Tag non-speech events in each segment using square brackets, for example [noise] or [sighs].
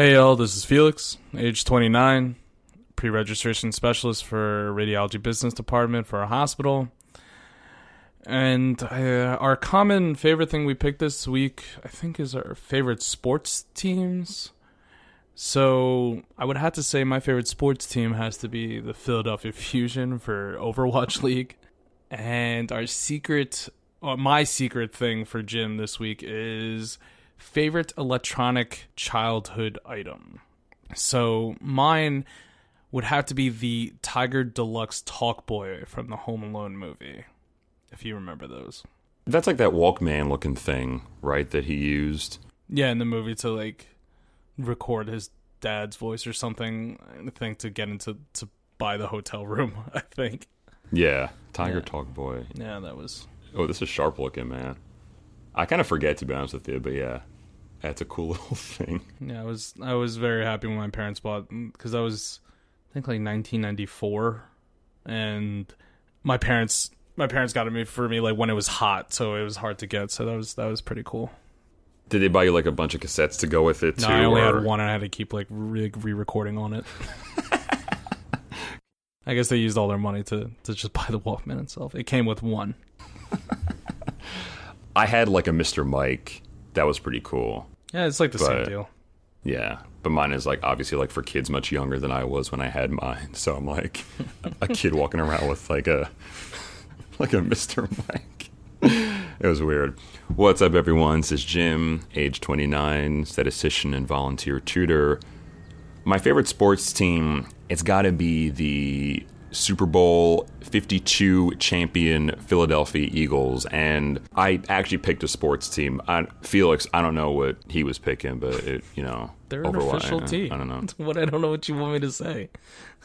Hey y'all, this is Felix, age 29, pre-registration specialist for radiology business department for a hospital. And uh, our common favorite thing we picked this week, I think, is our favorite sports teams. So I would have to say my favorite sports team has to be the Philadelphia Fusion for Overwatch [laughs] League. And our secret, or my secret thing for Jim this week is favorite electronic childhood item. So mine would have to be the Tiger Deluxe Talkboy from the Home Alone movie, if you remember those. That's like that Walkman looking thing, right? That he used. Yeah, in the movie to like record his dad's voice or something. I think to get into to buy the hotel room. [laughs] I think. Yeah, Tiger Yeah. Talkboy. Yeah, that was. Oh, this is sharp looking, man. I kind of forget to be honest with you, but yeah, that's a cool [laughs] little thing. Yeah, I was. I was very happy when my parents bought because I was, I think like 1994, and my parents. My parents got it for me like when it was hot, so it was hard to get. So that was that was pretty cool. Did they buy you like a bunch of cassettes to go with it No, too? I only or- had one, and I had to keep like re- re-recording on it. [laughs] I guess they used all their money to to just buy the Walkman itself. It came with one. [laughs] I had like a Mr. Mike. That was pretty cool. Yeah, it's like the same deal. Yeah, but mine is like obviously like for kids much younger than I was when I had mine. So I'm like a kid walking around with like a [laughs] like a Mr. Mike. It was weird. What's up, everyone? This is Jim, age 29, statistician and volunteer tutor. My favorite sports team, it's got to be the Super Bowl 52 champion Philadelphia Eagles. And I actually picked a sports team. I, Felix, I don't know what he was picking, but it, you know, They're an official I- team. I don't know. [laughs] What I don't know what you want me to say.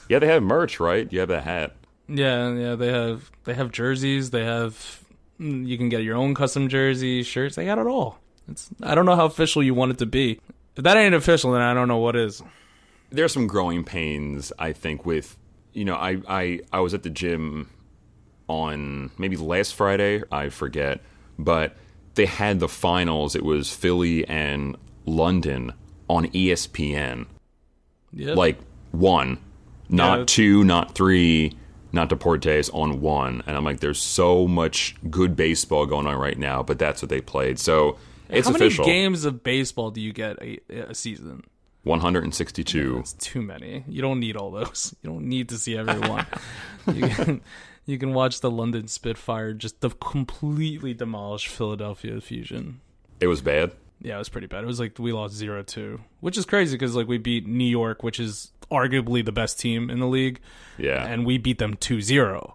Yeah, they have merch, right? You have a hat. Yeah, yeah, they have they have jerseys. They have mm, you can get your own custom jersey, shirts. They got it all. It's I don't know how official you want it to be. If that ain't official, then I don't know what is. There's some growing pains, I think, with you know, I, I I was at the gym on maybe last Friday, I forget, but they had the finals. It was Philly and London on ESPN. Yeah, Like one, not Yeah. two, not three, not Deportes on one. And I'm like, there's so much good baseball going on right now, but that's what they played. So it's how many official. games of baseball do you get a, a season? 162. It's too many. You don't need all those. [laughs] You don't need to see everyone. [laughs] you can you can watch the London Spitfire just the completely demolish Philadelphia Fusion. It was bad. Yeah, it was pretty bad. It was like we lost 0-2, which is crazy because like we beat New York, which is arguably the best team in the league, Yeah. and we beat them 2-0.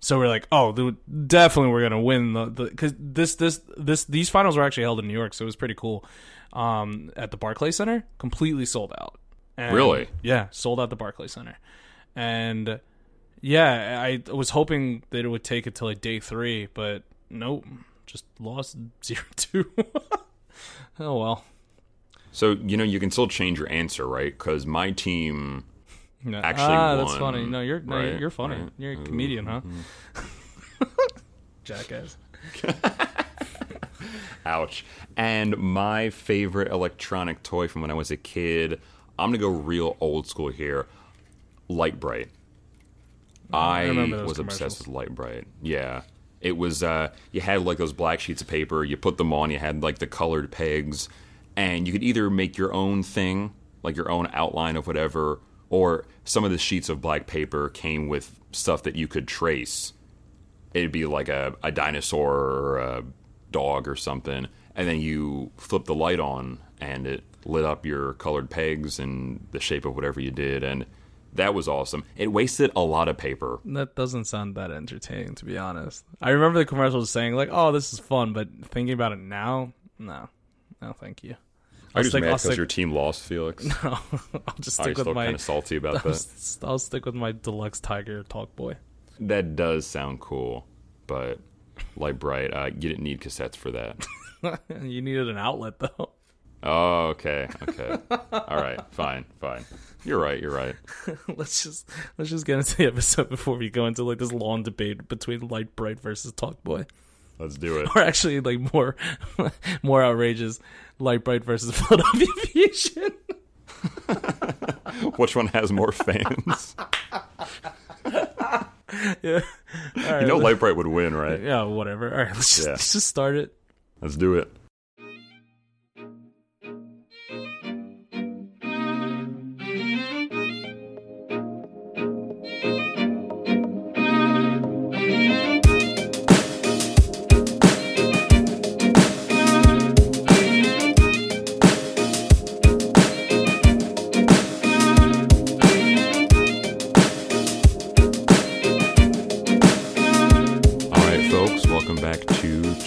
So we're like, oh, definitely we're gonna win the because this this this these finals were actually held in New York, so it was pretty cool. Um, at the Barclays Center, completely sold out. And- Really? Yeah, sold out the Barclays Center, and yeah, I was hoping that it would take until like day three, but nope, just lost [laughs] zero two. oh well. So you know you can still change your answer, right? Because my team No. Actually ah, that's funny. No, you're no, right, you're funny. right. You're a comedian, huh? [laughs] Jackass. [laughs] [laughs] Ouch. And my favorite electronic toy from when I was a kid, I'm going to go real old school here Lite-Brite. I, remember those was obsessed with Lite-Brite. Yeah. It was, uh, you had like those black sheets of paper, you put them on, you had like the colored pegs, and you could either make your own thing, like your own outline of whatever, or some of the sheets of black paper came with stuff that you could trace it'd be like a, a dinosaur or a dog or something and then you flip the light on and it lit up your colored pegs and the shape of whatever you did and that was awesome it wasted a lot of paper That doesn't sound that entertaining, to be honest. I remember the commercials saying like, "Oh, this is fun," but thinking about it now, no, no, thank you. i just stick- mad I'll because stick- your team lost felix [laughs] No, I'll just stick with still my. kind of salty about I'll, that I'll stick with my deluxe Tiger Talkboy. that does sound cool but Lite-Brite. Uh, you didn't need cassettes for that. [laughs] You needed an outlet though. oh okay okay. All right fine fine. You're right you're right. [laughs] Let's just let's just get into the episode before we go into like this long debate between Lite-Brite versus Talkboy. let's do it. [laughs] Or actually like more more outrageous Lite-Brite versus philadelphia fusion Which one has more fans? [laughs] yeah. Right, you know, Lite-Brite would win, right? yeah, whatever. All right, let's just, Yeah. let's just start it. Let's do it.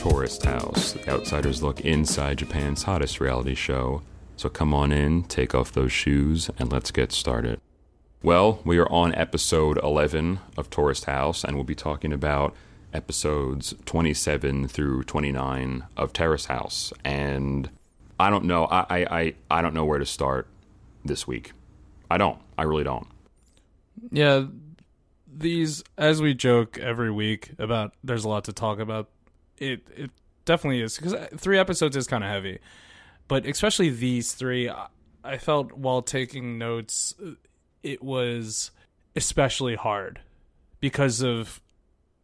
Tourist House, the outsider's look inside Japan's hottest reality show. So come on in, take off those shoes, and let's get started. Well, we are on episode 11 of Tourist House, and we'll be talking about episodes 27 through 29 of Terrace House. And I don't know, I, I, I, I don't know where to start this week. I don't. I really don't. Yeah, these as we joke every week about there's a lot to talk about. It it definitely is because uh, three episodes is kind of heavy, but especially these three, I- felt while taking notes, uh, it was especially hard because of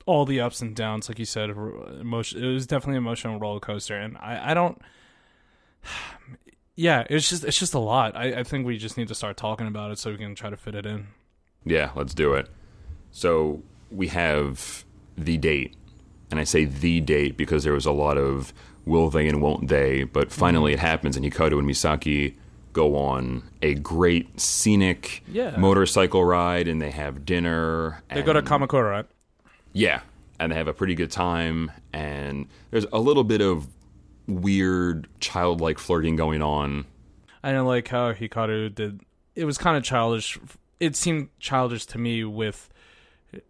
all the ups and downs. Like you said, uh, emotion. It was definitely an emotional roller coaster, and I I don't. [sighs] Yeah, it's just it's just a lot. I, I think we just need to start talking about it so we can try to fit it in. Yeah, let's do it. So we have the date, and I say the date because there was a lot of will they and won't they, but finally it happens, and Hikaru and Misaki go on a great scenic Yeah. motorcycle ride, and they have dinner. They go to Kamakura, right? yeah, and they have a pretty good time, and there's a little bit of weird childlike flirting going on. I don't like how Hikaru did. It was kind of childish. It seemed childish to me. With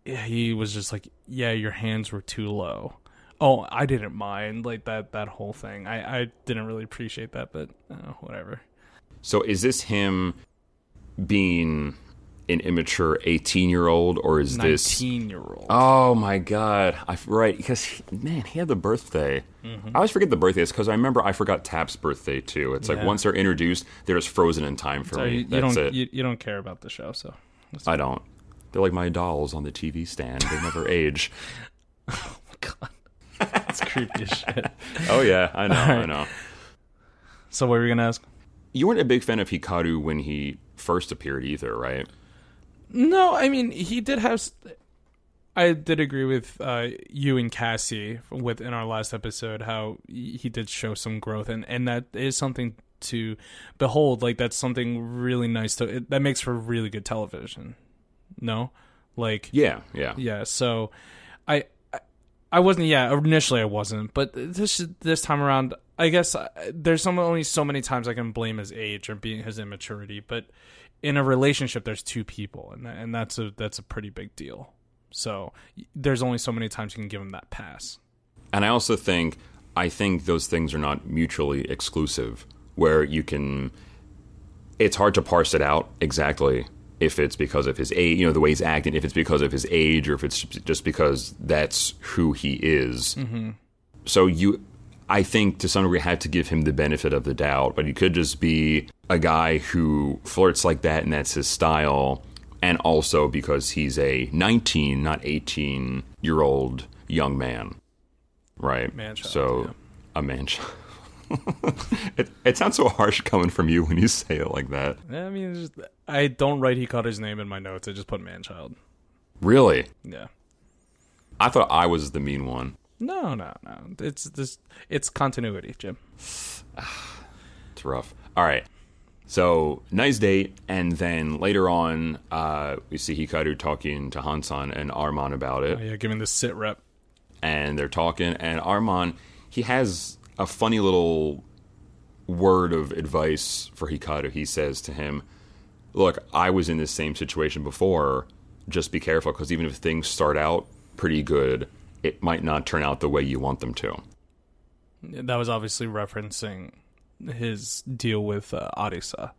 he was just like, "Yeah, your hands were too low." Oh, I didn't mind like that. That whole thing. I I didn't really appreciate that, but uh, whatever. So is this him being an immature 18 year old, or is this Nineteen year old. Oh my god! I right because he, man, he had the birthday. Mm-hmm. I always forget the birthdays because I remember I forgot Tap's birthday too. It's like once they're introduced, they're just frozen in time for So me. you, you That's don't it. you, you don't care about the show, so I don't. They're like my dolls on the TV stand. They never [laughs] age. Oh my god, that's creepy as shit. [laughs] Oh yeah, I know. I know. So what were you gonna ask? You weren't a big fan of Hikaru when he first appeared either, right? No, I mean he did have. I did agree with uh, you and Cassie with in our last episode how he did show some growth, and and that is something to behold. Like that's something really nice to it, that makes for really good television. No, like Yeah, yeah. yeah. So, I, I, I wasn't. Yeah, initially I wasn't, but this this time around, I guess uh, there's some only so many times I can blame his age or being his immaturity. But in a relationship, there's two people, and and that's a that's a pretty big deal. So there's only so many times you can give him that pass. And I also think I think those things are not mutually exclusive where you can it's hard to parse it out exactly if it's because of his age, you know, the way he's acting, if it's because of his age or if it's just because that's who he is. Mm-hmm. So you I think to some degree had to give him the benefit of the doubt, but he could just be a guy who flirts like that and that's his style and also because he's a 19 not 18 year old young man right Man-child, so yeah. a man child [laughs] it, it sounds so harsh coming from you when you say it like that I mean, just, I don't write Hikaru's name in my notes. I just put manchild. really Yeah. i thought i was the mean one No, no, no. It's this. It's continuity, Jim. [sighs] it's rough all right so nice date and then later on uh, we see hikaru talking to hansan and arman about it Oh, yeah, giving the sit rep. and they're talking and Armand he has a funny little word of advice for Hikaru. He says to him, "Look, I was in this same situation before. Just be careful because even if things start out pretty good, it might not turn out the way you want them to." That was obviously referencing his deal with uh, Arisa.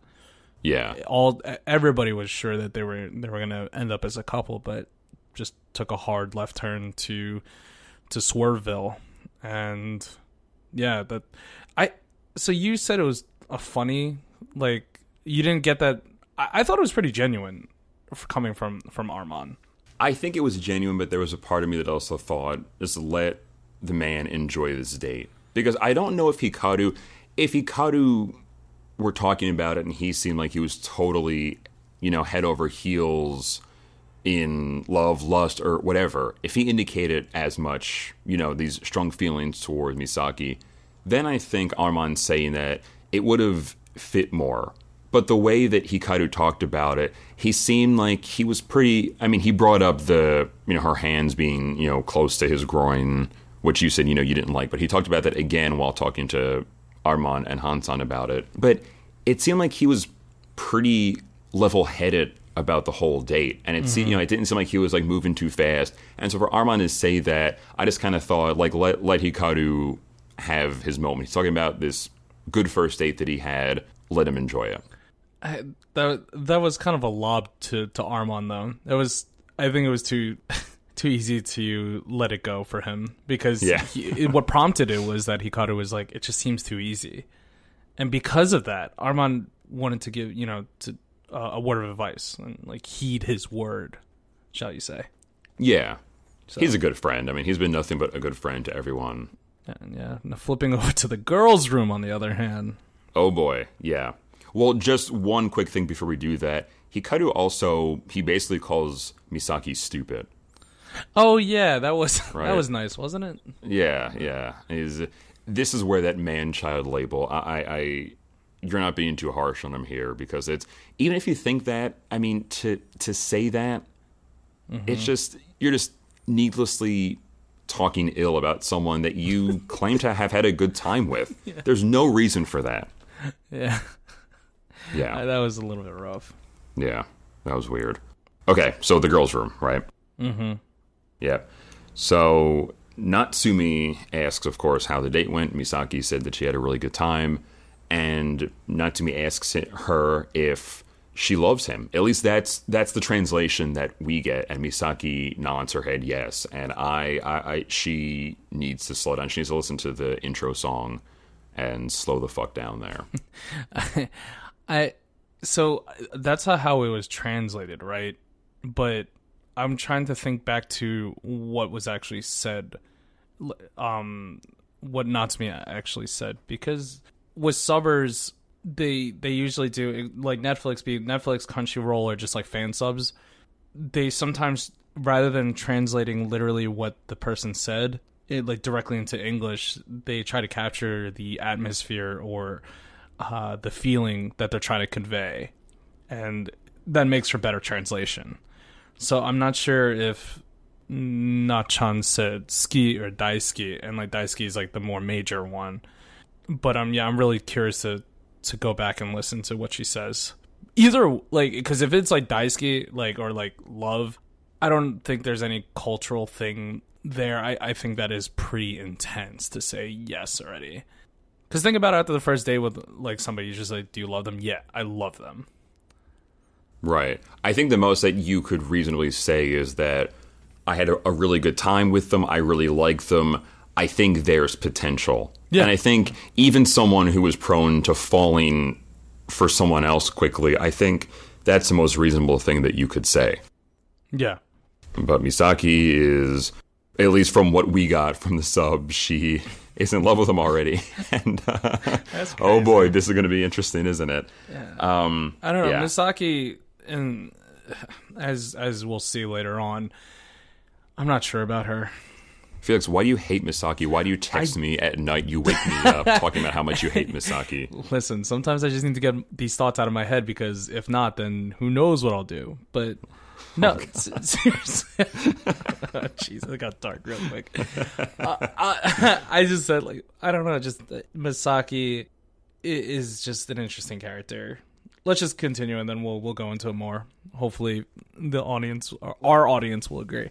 Yeah. All everybody was sure that they were they were going to end up as a couple, but just took a hard left turn to to Swerveville, and yeah, that I. So you said it was a funny like you didn't get that. I, I thought it was pretty genuine coming from from Armand. I think it was genuine, but there was a part of me that also thought, just let the man enjoy this date. Because I don't know if Hikaru, if Hikaru were talking about it and he seemed like he was totally, you know, head over heels in love, lust, or whatever, if he indicated as much, you know, these strong feelings toward Misaki, then I think Armand saying that it would have fit more. But the way that Hikaru talked about it, he seemed like he was pretty. I mean, he brought up the, you know, her hands being, you know, close to his groin, which you said, you know, you didn't like. But he talked about that again while talking to Armand and Hansan about it. But it seemed like he was pretty level headed about the whole date. And it seemed, you know, it didn't seem like he was like moving too fast. And so for Armand to say that, I just kind of thought like let let Hikaru have his moment. He's talking about this good first date that he had. Let him enjoy it. I, that that was kind of a lob to to Armand though. It was I think it was too [laughs] too easy to let it go for him because Yeah. he, what prompted it was that Hikaru was like it just seems too easy, and because of that, Armand wanted to give you know to, uh, a word of advice and like heed his word, shall you say? Yeah. He's a good friend. I mean, he's been nothing but a good friend to everyone. And yeah, now flipping [laughs] over to the girls' room on the other hand. Oh boy, yeah. Well, just one quick thing before we do that. Hikaru also he basically calls Misaki stupid. Oh yeah, that was [laughs] Right. that was nice, wasn't it? Yeah, yeah. Is this is where that man child label? I, I, I, you're not being too harsh on him here because it's even if you think that. I mean, to to say that, it's just you're just needlessly talking ill about someone that you [laughs] claim to have had a good time with. [laughs] There's no reason for that. [laughs] Yeah, Yeah, that was a little bit rough. yeah, that was weird. Okay, so the girls' room, right? Mm-hmm. Yeah. So Natsumi asks, of course, how the date went. Misaki said that she had a really good time, and Natsumi asks her if she loves him. At least that's that's the translation that we get. And Misaki nods her head yes. And I, I, I she needs to slow down. She needs to listen to the intro song and slow the fuck down there. [laughs] I so that's how, it was translated, right? But I'm trying to think back to what was actually said, um, what Natsumi actually said, because with subbers, they they usually do like Netflix, be Netflix, Crunchyroll, or just like fan subs. They sometimes rather than translating literally what the person said, it like directly into English, they try to capture the atmosphere or uh, the feeling that they're trying to convey, and that makes for better translation. So I'm not sure if Nachan said ski or daisuki, and like daisuki is like the more major one. But um, yeah, I'm really curious to to go back and listen to what she says. Either like because if it's like daisuki, like or like love, I don't think there's any cultural thing there. I I think that is pretty intense to say yes already. Because think about it after the first day with like somebody, you just like, do you love them? Yeah, I love them. Right. I think the most that you could reasonably say is that I had a, a really good time with them. I really like them. I think there's potential. Yeah. And I think even someone who is prone to falling for someone else quickly, I think that's the most reasonable thing that you could say. Yeah, But Misaki is, at least from what we got from the sub, she is in love with him already. [laughs] and uh, oh boy, this is going to be interesting, isn't it? Um, I don't know. Yeah. Misaki, and as as we'll see later on, I'm not sure about her. Felix, why do you hate Misaki? Why do you text me at night? You wake me up [laughs] talking about how much you hate Misaki. Listen, sometimes I just need to get these thoughts out of my head because if not, then who knows what I'll do. But no, s- [laughs] seriously. [laughs] Jeez, it got dark real quick. Uh, I, I just said like I don't know, just uh, Misaki is just an interesting character. Let's just continue and then we'll we'll go into it more. Hopefully, the audience, our audience, will agree.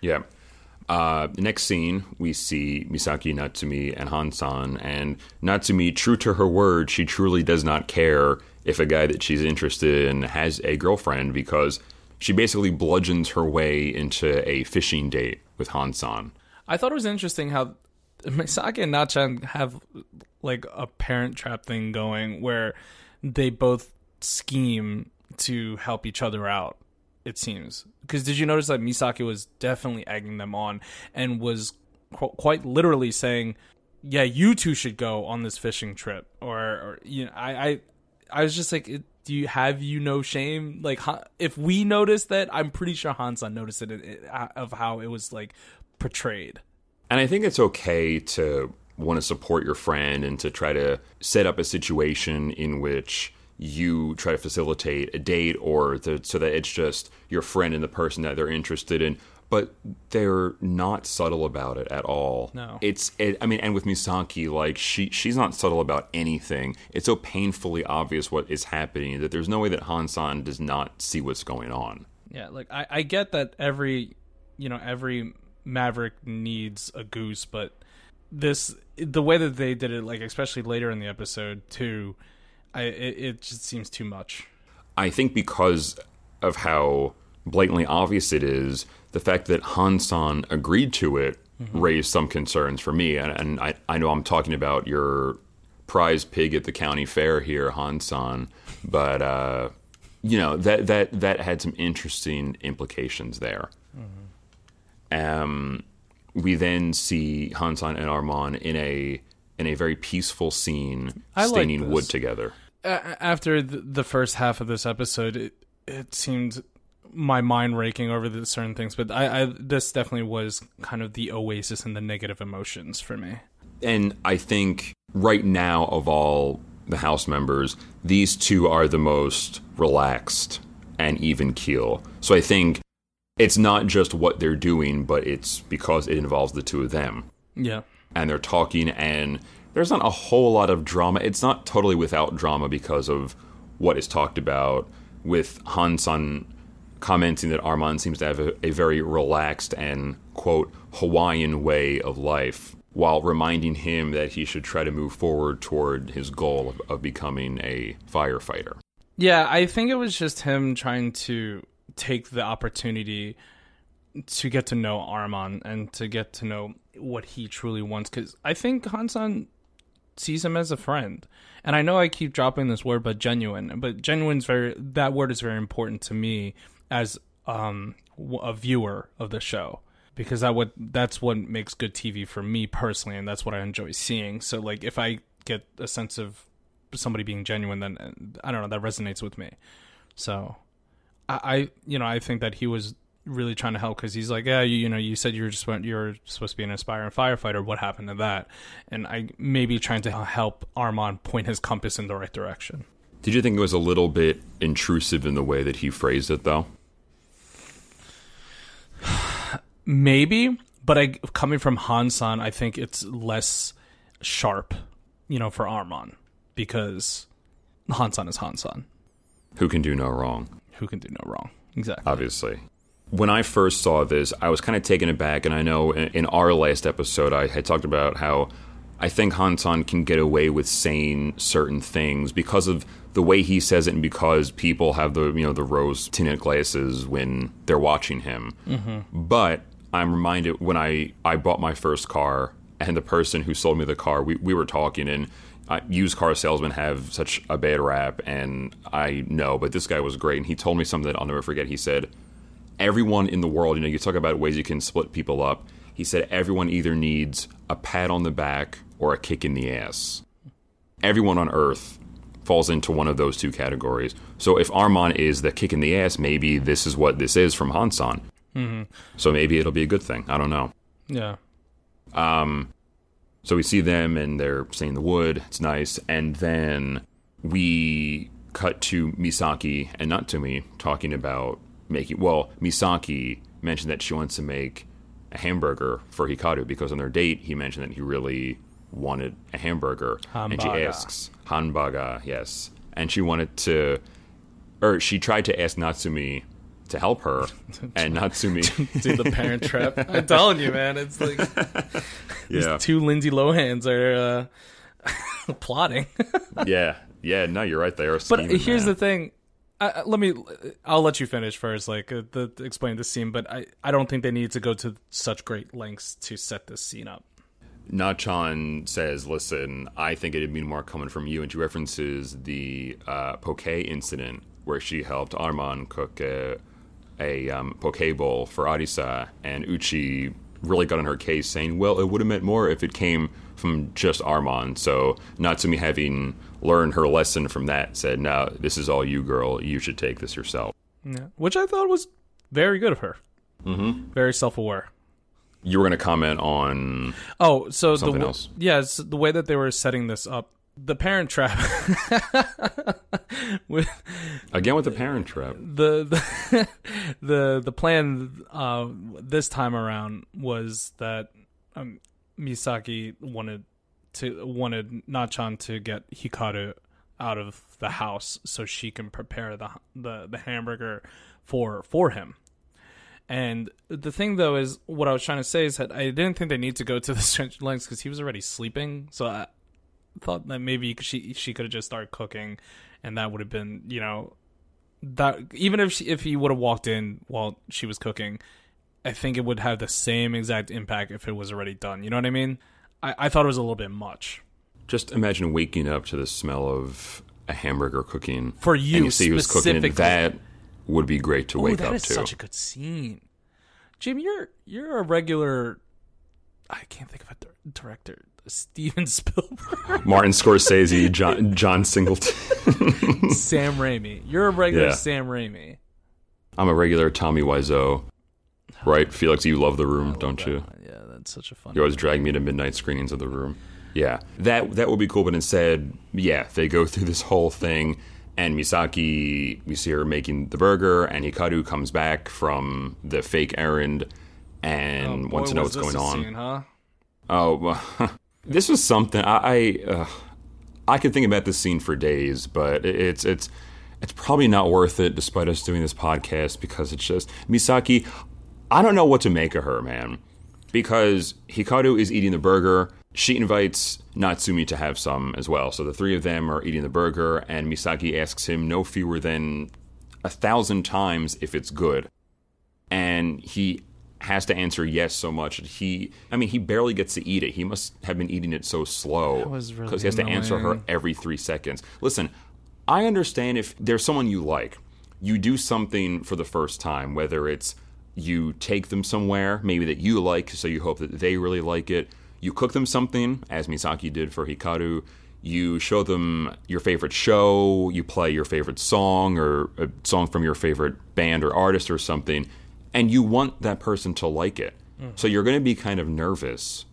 Yeah. Uh, the next scene, we see Misaki, Natsumi, and Hansan. And Natsumi, true to her word, she truly does not care if a guy that she's interested in has a girlfriend because she basically bludgeons her way into a fishing date with Hansan. I thought it was interesting how Misaki and Nachan have like a parent trap thing going where they both scheme to help each other out. It seems because did you notice that Misaki was definitely egging them on and was qu- quite literally saying, "Yeah, you two should go on this fishing trip." Or, or you know, I, I, I was just like, "Do you have you no shame?" Like, if we noticed that, I'm pretty sure Hansan noticed it uh, of how it was like portrayed. And I think it's okay to want to support your friend and to try to set up a situation in which you try to facilitate a date or the, so that it's just your friend and the person that they're interested in but they're not subtle about it at all. No, it's. It, I mean, and with Misaki, like she, she's not subtle about anything. It's so painfully obvious what is happening that there's no way that Hansan does not see what's going on. Yeah, like I, I get that every, you know, every Maverick needs a goose, but this, the way that they did it, like especially later in the episode too, I it, it just seems too much. I think because of how blatantly obvious it is, the fact that Hansan agreed to it mm-hmm. raised some concerns for me. And, and, I, I know I'm talking about your prize pig at the county fair here, Hansan, but uh, you know that that that had some interesting implications there. Mm-hmm. Um, we then see Hansan and Armand in a in a very peaceful scene, I staining like wood together. after the first half of this episode, it it seemed my mind raking over the certain things, but I, I this definitely was kind of the oasis in the negative emotions for me. And I think right now of all the house members, these two are the most relaxed and even keel. So I think it's not just what they're doing, but it's because it involves the two of them. Yeah. And they're talking and there's not a whole lot of drama. It's not totally without drama because of what is talked about with Hansan commenting that Arman seems to have a, a very relaxed and, quote, Hawaiian way of life, while reminding him that he should try to move forward toward his goal of, of becoming a firefighter. Yeah, I think it was just him trying to take the opportunity to get to know Arman and to get to know what he truly wants. Because I think Hansan sees him as a friend. And I know I keep dropping this word, but genuine. But genuine's very that word is very important to me as um, a viewer of the show because that what that's what makes good TV for me personally, and that's what I enjoy seeing. So like if I get a sense of somebody being genuine, then I don't know that resonates with me. So I, I you know I think that he was really trying to help because he's like, yeah, you, you know, you said you were just you're supposed to be an aspiring firefighter. What happened to that? And I maybe trying to help Arman point his compass in the right direction. Did you think it was a little bit intrusive in the way that he phrased it, though? [sighs] Maybe, but I coming from Hansan, I think it's less sharp, you know, for Arman because Hansan is Hansan. Who can do no wrong? Who can do no wrong? Exactly. Obviously. When I first saw this, I was kind of taken aback, and I know in, our last episode, I had talked about how I think Hansan can get away with saying certain things because of the way he says it, and because people have the you know the rose tinted glasses when they're watching him. Mm-hmm. But I'm reminded when I I bought my first car, and the person who sold me the car, we we were talking and. Uh, used car salesmen have such a bad rap, and I know, but this guy was great, and he told me something that I'll never forget. He said, "Everyone in the world, you know, you talk about ways you can split people up." He said, "Everyone either needs a pat on the back or a kick in the ass. Everyone on Earth falls into one of those two categories. So if Arman is the kick in the ass, maybe this is what this is from Hansan. Mm-hmm. So maybe it'll be a good thing. I don't know. Yeah. Um. So we see them and they're in the wood. It's nice, and then we cut to Misaki and Natsumi talking about making. Well, Misaki mentioned that she wants to make a hamburger for Hikaru because on their date he mentioned that he really wanted a hamburger, and she asks Hanbaga, yes, and she wanted to, or she tried to ask Natsumi to help her, [laughs] and Natsumi do the parent trap. [laughs] I'm telling you, man, it's like [laughs] yeah. these two Lindsay Lohans are uh, plotting. yeah, yeah, no, you're right. They are. But here's the thing. Uh, let me. I'll let you finish first, like uh, the, explain the scene. But I, I don't think they need to go to such great lengths to set this scene up. Nachan says, "Listen, I think it'd be more coming from you," and she references the uh, Poke incident where she helped Arman cook a, a um, poke bowl for Arisa, and Uchi really got on her case, saying, "Well, it would have meant more if it came from just Arman." So Natsumi, having learned her lesson from that, said, "No, this is all you, girl. You should take this yourself." Yeah. Which I thought was very good of her. Mm-hmm. Very self aware. You were going to comment on Oh, so the Something w- else. yeah, it's the way that they were setting this up, the Parent Trap. [laughs] with again with the Parent Trap. the the [laughs] the, the plan uh, this time around was that um, Misaki wanted to wanted Nachan to get Hikaru out of the house so she can prepare the the, the hamburger for for him. And the thing though is what I was trying to say is that I didn't think they need to go to the [laughs] stretch lengths because he was already sleeping. So I thought that maybe she she could have just started cooking, and that would have been you know that even if she, if he would have walked in while she was cooking, I think it would have the same exact impact if it was already done. You know what I mean? I, I thought it was a little bit much Just imagine waking up to the smell of a hamburger cooking for you. and you see who's cooking it. That would be great to Oh, wake up is to. such a good scene. Jim, you're you're a regular. I can't think of a dir- director. Steven [laughs] Spielberg, Martin Scorsese, John, John Singleton. [laughs] Sam Raimi. You're a regular Yeah. Sam Raimi. I'm a regular Tommy Wiseau. [sighs] Right, Felix, you love the room, don't you? Yeah, that's such a fun. You always drag me to midnight screenings of the room. Yeah, that that would be cool. But instead, yeah, they go [laughs] through this whole thing, and Misaki, we see her making the burger, and Hikaru comes back from the fake errand and Oh, wants to know what's going on. scene, huh? Oh, well, [laughs] this was something I I, uh, I could think about this scene for days, but it's it's it's probably not worth it, despite us doing this podcast, because it's just Misaki. I don't know what to make of her, man, because Hikaru is eating the burger. She invites Natsumi to have some as well. So the three of them are eating the burger, and Misaki asks him no fewer than a thousand times if it's good. And he has to answer yes so much. That he i mean he barely gets to eat it. He must have been eating it so slow because really he has to answer her every three seconds. Listen i understand if there's someone you like you do something for the first time whether it's you take them somewhere maybe that you like so you hope that they really like it you cook them something as misaki did for hikaru you show them your favorite show, you play your favorite song or a song from your favorite band or artist or something, and you want that person to like it. Mm. So you're going to be kind of nervous.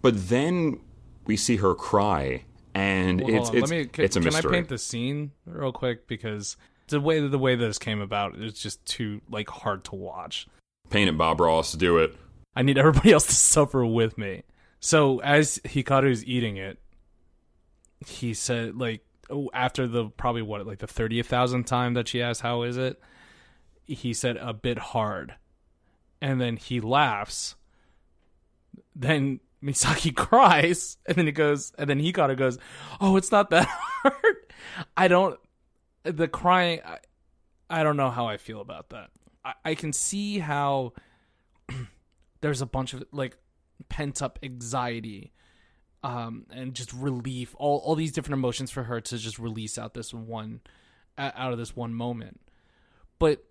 But then we see her cry, and Well, it's it's, me, can, it's a can I mystery. paint the scene real quick because the way that the way this came about is just too like hard to watch. Paint it, Bob Ross. Do it. I need everybody [laughs] else to suffer with me. So as Hikaru's eating it, he said like oh, after the probably what like the thirtieth thousand time that she asked how is it, he said a bit hard, and then he laughs. Then Misaki [laughs] cries, and then he goes, and then Hikaru goes, "Oh, it's not that [laughs] hard." I don't. The crying. I, I don't know how I feel about that. I, I can see how [clears throat] there's a bunch of like pent up anxiety um and just relief all all these different emotions for her to just release out this one out of this one moment but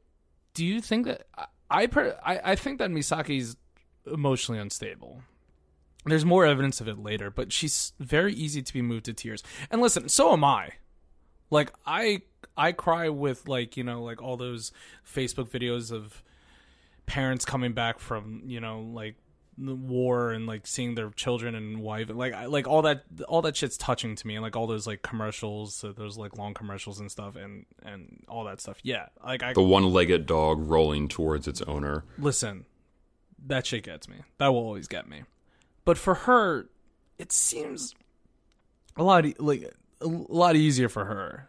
do you think that I I I think that Misaki's emotionally unstable there's more evidence of it later but she's very easy to be moved to tears and listen so am I like I I cry with like you know like all those Facebook videos of parents coming back from you know like the war and like seeing their children and wife like I, like all that all that shit's touching to me and like all those like commercials uh, those like long commercials and stuff and and all that stuff. Yeah like I The one-legged dog rolling towards its owner. listen that shit gets me. That will always get me. But for her it seems a lot like a lot easier for her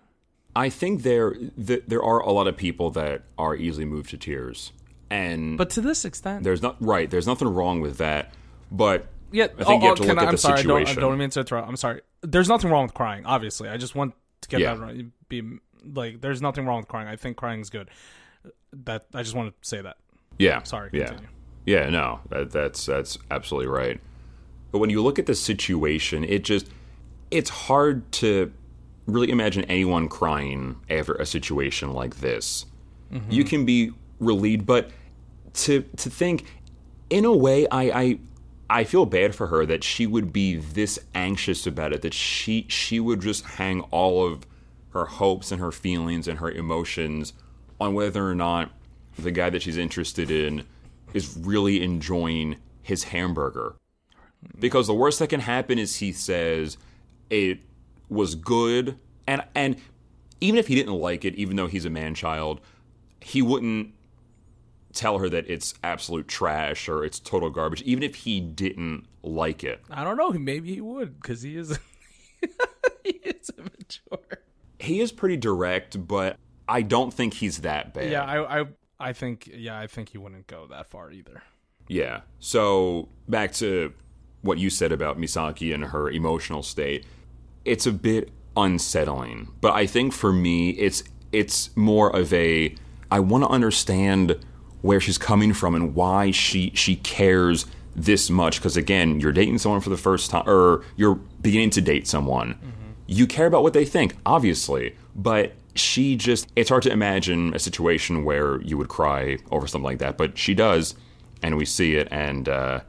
I think there th- there are a lot of people that are easily moved to tears, and but to this extent there's not right. There's nothing wrong with that, but Yeah, I think you oh, have to look I, at I'm the sorry, I don't, I don't mean to interrupt. I'm sorry. There's nothing wrong with crying. Obviously, I just want to get Yeah. that right. Be like, there's nothing wrong with crying. I think crying is good. That I just want to say that. Yeah. Sorry, Yeah. continue. Yeah. No, that, that's that's absolutely right. But when you look at the situation, it just it's hard to really imagine anyone crying after a situation like this. You can be relieved, but to to think, in a way, I, I I feel bad for her that she would be this anxious about it. That she she would just hang all of her hopes and her feelings and her emotions on whether or not the guy that she's interested in is really enjoying his hamburger. Because the worst that can happen is he says it was good and and even if he didn't like it, even though he's a man child, he wouldn't tell her that it's absolute trash or it's total garbage, even if he didn't like it. I don't know. Maybe he would because he is [laughs] he is immature. He is pretty direct, but I don't think he's that bad. Yeah, I, I I think yeah, I think he wouldn't go that far either. Yeah. So back to what you said about Misaki and her emotional state. It's a bit unsettling, but I think for me it's it's more of a I want to understand where she's coming from and why she she cares this much because again, you're dating someone for the first time or you're beginning to date someone. You care about what they think, obviously, but she just it's hard to imagine a situation where you would cry over something like that, but she does and we see it and uh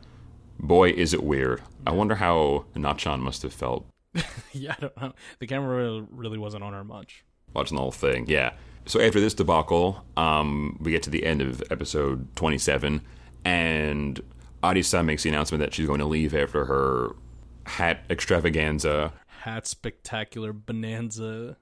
boy is it weird. I wonder how Nachan must have felt [laughs] yeah, I don't know. The camera really- wasn't on her much. watching the whole thing. Yeah. So after this debacle, um, we get to the end of episode 27, and Arisa makes the announcement that she's going to leave after her hat extravaganza. Hat spectacular bonanza.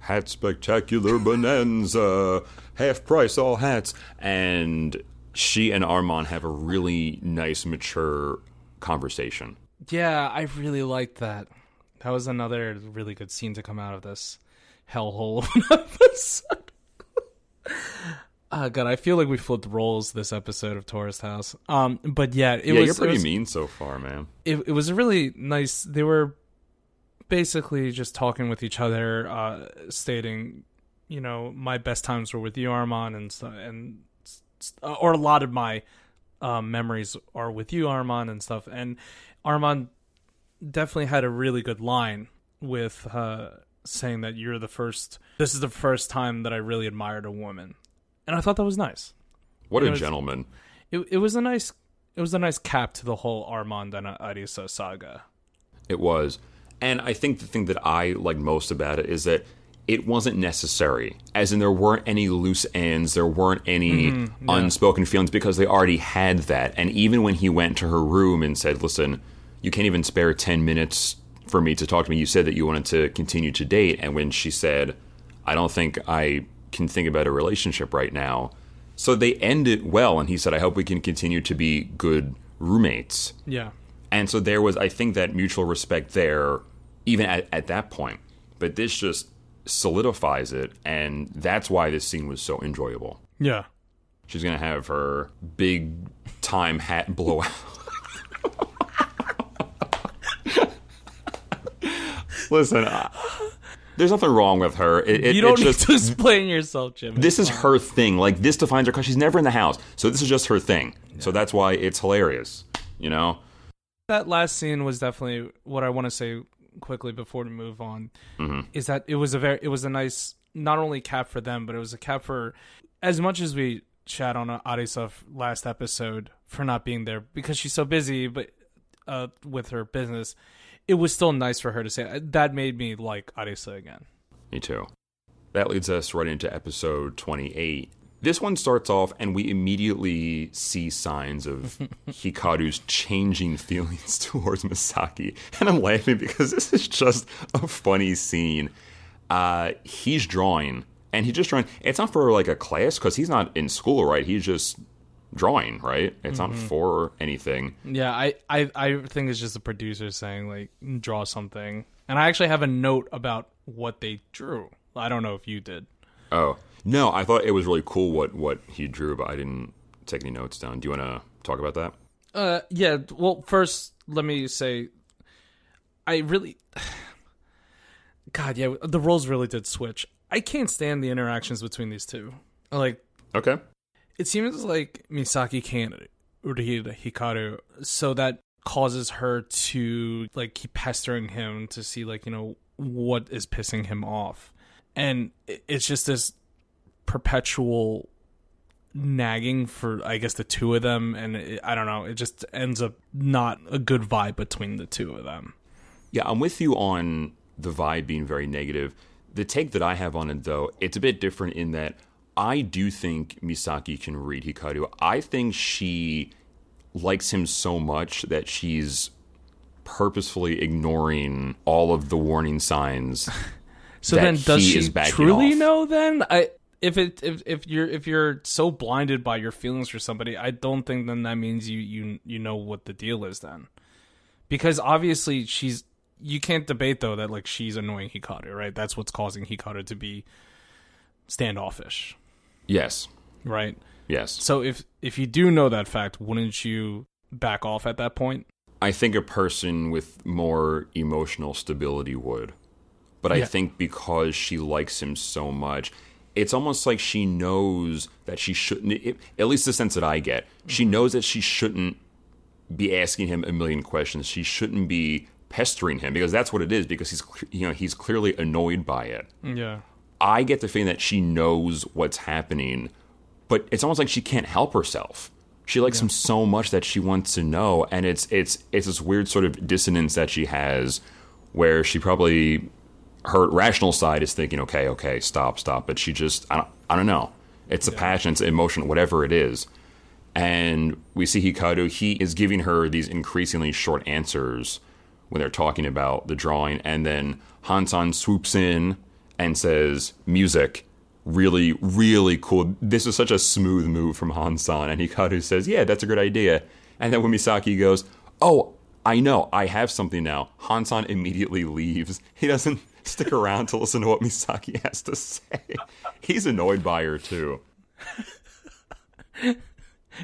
Hat spectacular bonanza, half price all hats. And she and Armand have a really nice, mature conversation. Yeah, I really liked that. That was another really good scene to come out of this hellhole [laughs] episode. Oh god, I feel like we flipped roles this episode of Tourist House. Um, but yeah, it yeah, was you're pretty was- mean so far, man. it, it was a really nice they were basically just talking with each other uh stating you know my best times were with you armand and stuff and or a lot of my um, memories are with you armand and stuff and armand definitely had a really good line with uh saying that you're the first this is the first time that i really admired a woman and i thought that was nice What a was- gentleman. it, it was a nice it was a nice cap to the whole armand and arisa saga It was. And I think the thing that I liked most about it is that it wasn't necessary. As in, there weren't any loose ends, there weren't any unspoken feelings because they already had that. And even when he went to her room and said, Listen, you can't even spare 10 minutes for me to talk to me, you said that you wanted to continue to date. And when she said, I don't think I can think about a relationship right now. So they end it well. And he said, I hope we can continue to be good roommates. yeah And so there was, I think, that mutual respect there, even at, at that point. But this just solidifies it, and that's why this scene was so enjoyable. yeah She's gonna have her big time hat blow [laughs] Listen, I, there's nothing wrong with her. It, it, you don't it's need just, to [laughs] explain yourself, Jimmy. this is her thing. Like this defines her because she's never in the house. So this is just her thing. So that's why it's hilarious. You know. that last scene was definitely what I want to say quickly before we move on. Is that it was a very it was a nice not only cap for them, but it was a cap for as much as we chat on Arisa last episode for not being there because she's so busy, but uh, with her business, it was still nice for her to say that made me like Arisa again. Me too. That leads us right into episode 28. This one starts off, and we immediately see signs of [laughs] Hikaru's changing feelings [laughs] towards Misaki. And I'm laughing because this is just a funny scene. Uh, he's drawing, and he's just drawing. It's not for like a class because he's not in school, right? He's just drawing, right? It's not for anything. Yeah, I, I I think it's just the producer saying like draw something, and I actually have a note about what they drew. I don't know if you did. Oh no, I thought it was really cool what what he drew, but I didn't take any notes down. Do you want to talk about that? Uh, yeah. Well, first, let me say, I really, [sighs] God, yeah, the roles really did switch. I can't stand the interactions between these two. Like, Okay. It seems like Misaki can't read Hikaru, so that causes her to like keep pestering him to see like you know what is pissing him off and it's just this perpetual nagging for i guess the two of them and it, i don't know it just ends up not a good vibe between the two of them Yeah, I'm with you on the vibe being very negative. The take that I have on it, though, it's a bit different in that I do think Misaki can read Hikaru. I think she likes him so much that she's purposefully ignoring all of the warning signs. [laughs] So then, does he she truly off. know? Then, I if it if if you're if you're so blinded by your feelings for somebody, I don't think then that means you you you know what the deal is then, because obviously she's you can't debate though that like she's annoying Hikaru, right? That's what's causing Hikaru to be standoffish, yes, right? yes. So if if you do know that fact, wouldn't you back off at that point? I think a person with more emotional stability would. But I think because she likes him so much, it's almost like she knows that she shouldn't, it, at least the sense that I get, she mm-hmm. knows that she shouldn't be asking him a million questions. She shouldn't be pestering him because that's what it is because he's you know he's clearly annoyed by it. Yeah. I get the feeling that she knows what's happening, but it's almost like she can't help herself. She likes him so much that she wants to know, and it's it's it's this weird sort of dissonance that she has, where she probably her rational side is thinking, okay, okay, stop, stop, but she just I don't I don't know. It's a passion, it's emotion, whatever it is. And we see Hikaru, he is giving her these increasingly short answers when they're talking about the drawing. And then Hansan swoops in and says, Music, really, really cool. This is such a smooth move from Hansan. And Hikaru says, Yeah, that's a good idea. And then when Misaki goes, Oh, I know, I have something now. Hansan immediately leaves. He doesn't [laughs] stick around to listen to what Misaki [laughs] has to say. He's annoyed by her, too. [laughs]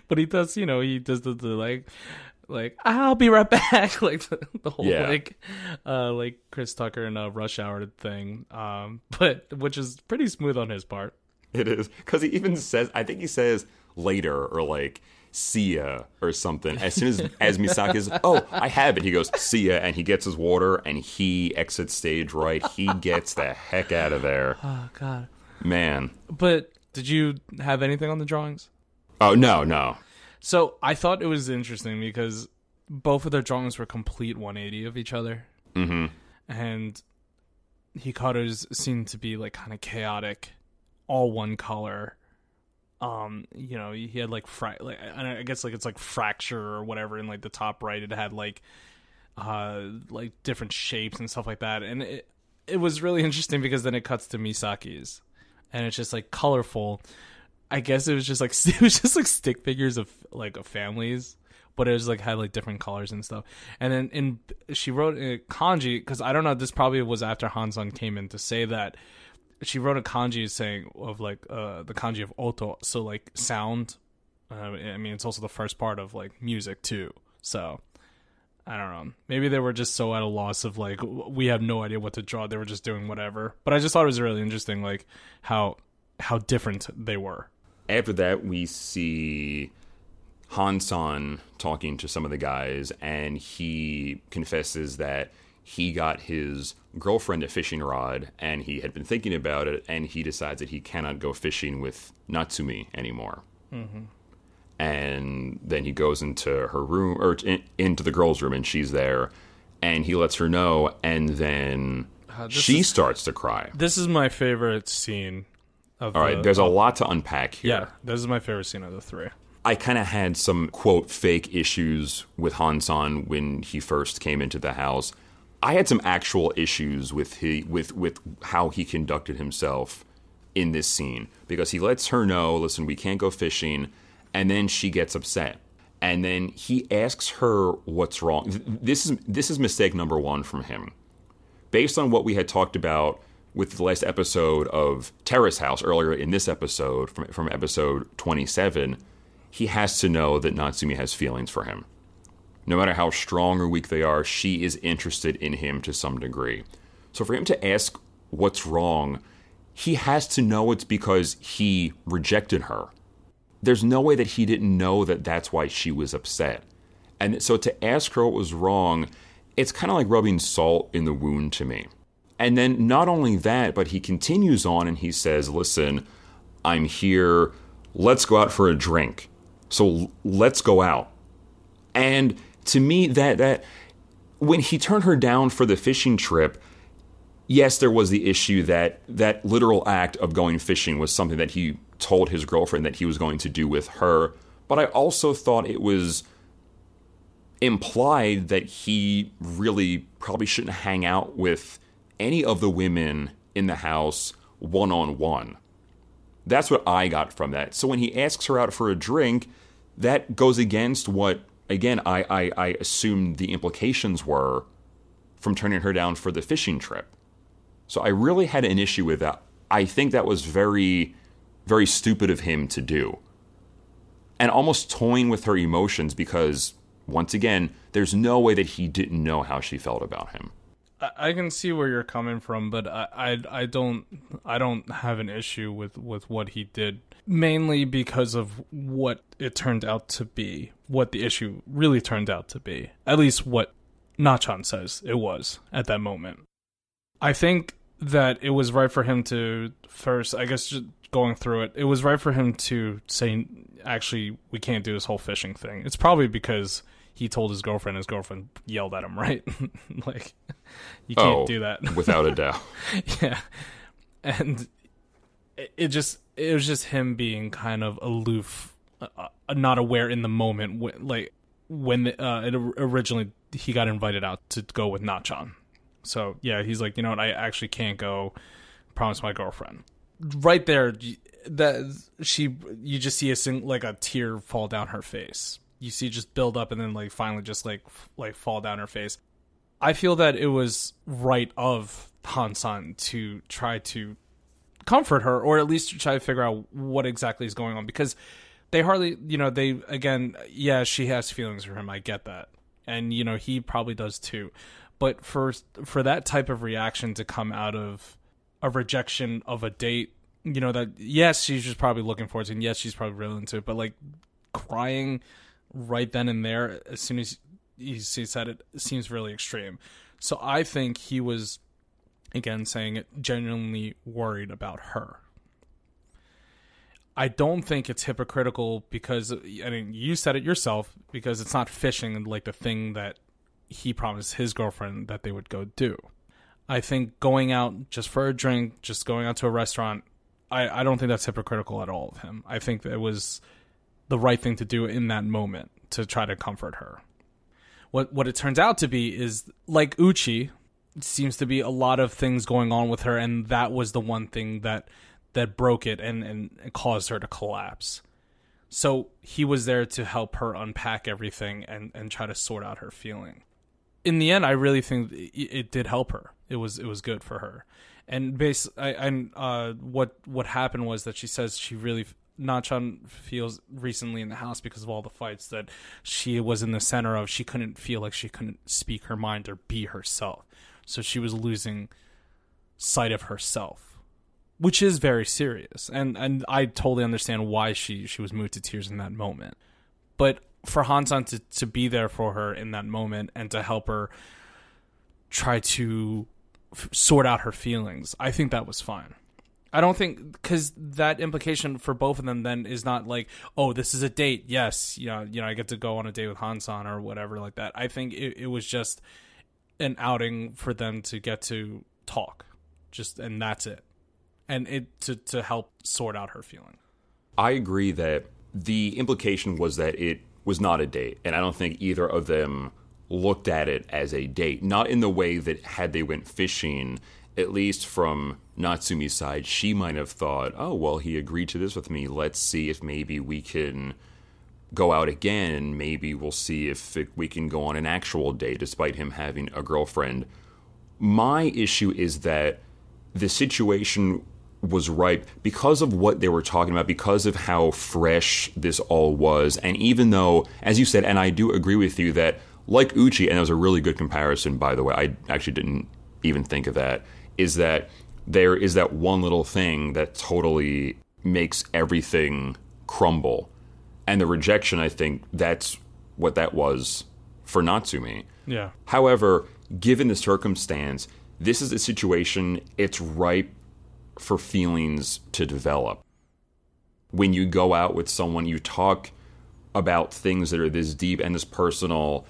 But he does, you know, he does the, the like, like I'll be right back, [laughs] like the, the whole Yeah. like, uh, like Chris Tucker and a Rush Hour thing. Um, [laughs] but which is pretty smooth on his part. It is because he even says, I think he says later or like see ya or something. As soon as [laughs] as Misaki is, oh, I have it. He goes see ya, and he gets his water and he exits stage right. He gets the heck out of there, Oh God! man. But did you have anything on the drawings? Oh no, no, So I thought it was interesting because both of their drawings were complete 180 of each other, hmm and Hikaru's seemed to be like kind of chaotic, all one color. Um, you know, he had like fra- like I I guess like it's like fracture or whatever in like the top right. It had like uh like different shapes and stuff like that, and it it was really [laughs] interesting because then it cuts to Misaki's, and it's just like colorful. I guess it was just like [laughs] it was just like stick figures of like of families, but it was like had like different colors and stuff. And then in she wrote a kanji because I don't know. This probably was after Hansan came in to say that she wrote a kanji saying of like uh the kanji of oto, so like sound. Uh, I mean, it's also the first part of like music too. So I don't know. Maybe they were just so at a loss of like we have no idea what to draw. They were just doing whatever. But I just thought it was really interesting, like how how different they were. After that, we see Hansan talking to some of the guys, and he confesses that he got his girlfriend a fishing rod, and he had been thinking about it, and he decides that he cannot go fishing with Natsumi anymore. Mm-hmm. And then he goes into her room, or in, into the girl's room, and she's there, and he lets her know, and then uh, this she is- starts to cry. This is my favorite scene. Of All right, there's a lot to unpack here. yeah. This is my favorite scene of the three. I kind of had some quote fake issues with Hansan when he first came into the house. I had some actual issues with he with with how he conducted himself in this scene because he lets her know, listen, we can't go fishing, and then she gets upset. And then he asks her what's wrong. This is this is mistake number 1 from him. Based on what we had talked about with the last episode of Terrace House earlier in this episode from from episode 27, he has to know that Natsumi has feelings for him. No matter how strong or weak they are, she is interested in him to some degree. So for him to ask what's wrong, he has to know it's because he rejected her. There's no way that he didn't know that that's why she was upset. And so to ask her what was wrong, it's kind of like rubbing salt in the wound to me. And then not only that, but he continues on and he says, Listen, I'm here. Let's go out for a drink. So let's go out. And to me, that, that, when he turned her down for the fishing trip, yes, there was the issue that that literal act of going fishing was something that he told his girlfriend that he was going to do with her. But I also thought it was implied that he really probably shouldn't hang out with any of the women in the house one on one. That's what I got from that. So when he asks her out for a drink, that goes against what, again, I, I, I assumed the implications were from turning her down for the fishing trip. So I really had an issue with that. I think that was very, very stupid of him to do. And almost toying with her emotions because, once again, there's no way that he didn't know how she felt about him. I can see where you're coming from, but I, I, I don't I don't have an issue with, with what he did mainly because of what it turned out to be, what the issue really turned out to be. At least what Nachan says it was at that moment. I think that it was right for him to first, I guess just going through it, it was right for him to say actually we can't do this whole fishing thing. It's probably because he told his girlfriend his girlfriend yelled at him [laughs] right? [laughs] Like you can't Oh, do that. [laughs] without a doubt. yeah. And it, it just it was just him being kind of aloof uh, uh, not aware in the moment when, like when uh, it originally he got invited out to go with Nachan. So yeah he's like you know what? I actually can't go. Promise my girlfriend. Right there that she you just see a sing, like a tear fall down her face you see just build up and then like finally just like like fall down her face. I feel that it was right of hansan to try to comfort her or at least to try to figure out what exactly is going on because they hardly you know they again yeah she has feelings for him. I get that. And you know he probably does too. But for for that type of reaction to come out of a rejection of a date you know that yes she's just probably looking forward to it and yes she's probably really into it but like crying right then and there as soon as he, said it, it seems really extreme so i think he was again saying it genuinely worried about her I don't think it's hypocritical because I mean you said it yourself because it's not fishing like the thing that he promised his girlfriend that they would go do. I think going out just for a drink, just going out to a restaurant, I, I don't think that's hypocritical at all of him. I think it was the right thing to do in that moment to try to comfort her. What what it turns out to be is like Uchi, seems to be a lot of things going on with her, and that was the one thing that that broke it and, and caused her to collapse. So he was there to help her unpack everything and, and try to sort out her feeling. In the end, I really think it, did help her. It was it was good for her. And base I, and uh, what what happened was that she says she really Nachan feels recently in the house because of all the fights that she was in the center of. She couldn't feel like she couldn't speak her mind or be herself. So she was losing sight of herself, which is very serious. And and I totally understand why she she was moved to tears in that moment. But for Hansan to to be there for her in that moment and to help her try to f- sort out her feelings, I think that was fine. I don't think because that implication for both of them then is not like, oh, this is a date. Yes, you know, you know, I get to go on a date with Hansan or whatever like that. I think it, it was just an outing for them to get to talk, just and that's it, and it to to help sort out her feeling. I agree that the implication was that it was not a date, and I don't think either of them looked at it as a date. Not in the way that had they went fishing, at least from Natsumi's side, she might have thought, "Oh, well, he agreed to this with me. Let's see if maybe we can go out again, and maybe we'll see if we can go on an actual date, despite him having a girlfriend." My issue is that the situation was ripe because of what they were talking about, because of how fresh this all was. And even though, as you said, and I do agree with you that, like Uchi, and that was a really good comparison, by the way, I actually didn't even think of that, is that there is that one little thing that totally makes everything crumble. And the rejection, I think that's what that was for Natsumi. Yeah. However, given the circumstance, this is a situation it's ripe for feelings to develop. When you go out with someone, you talk about things that are this deep and this personal,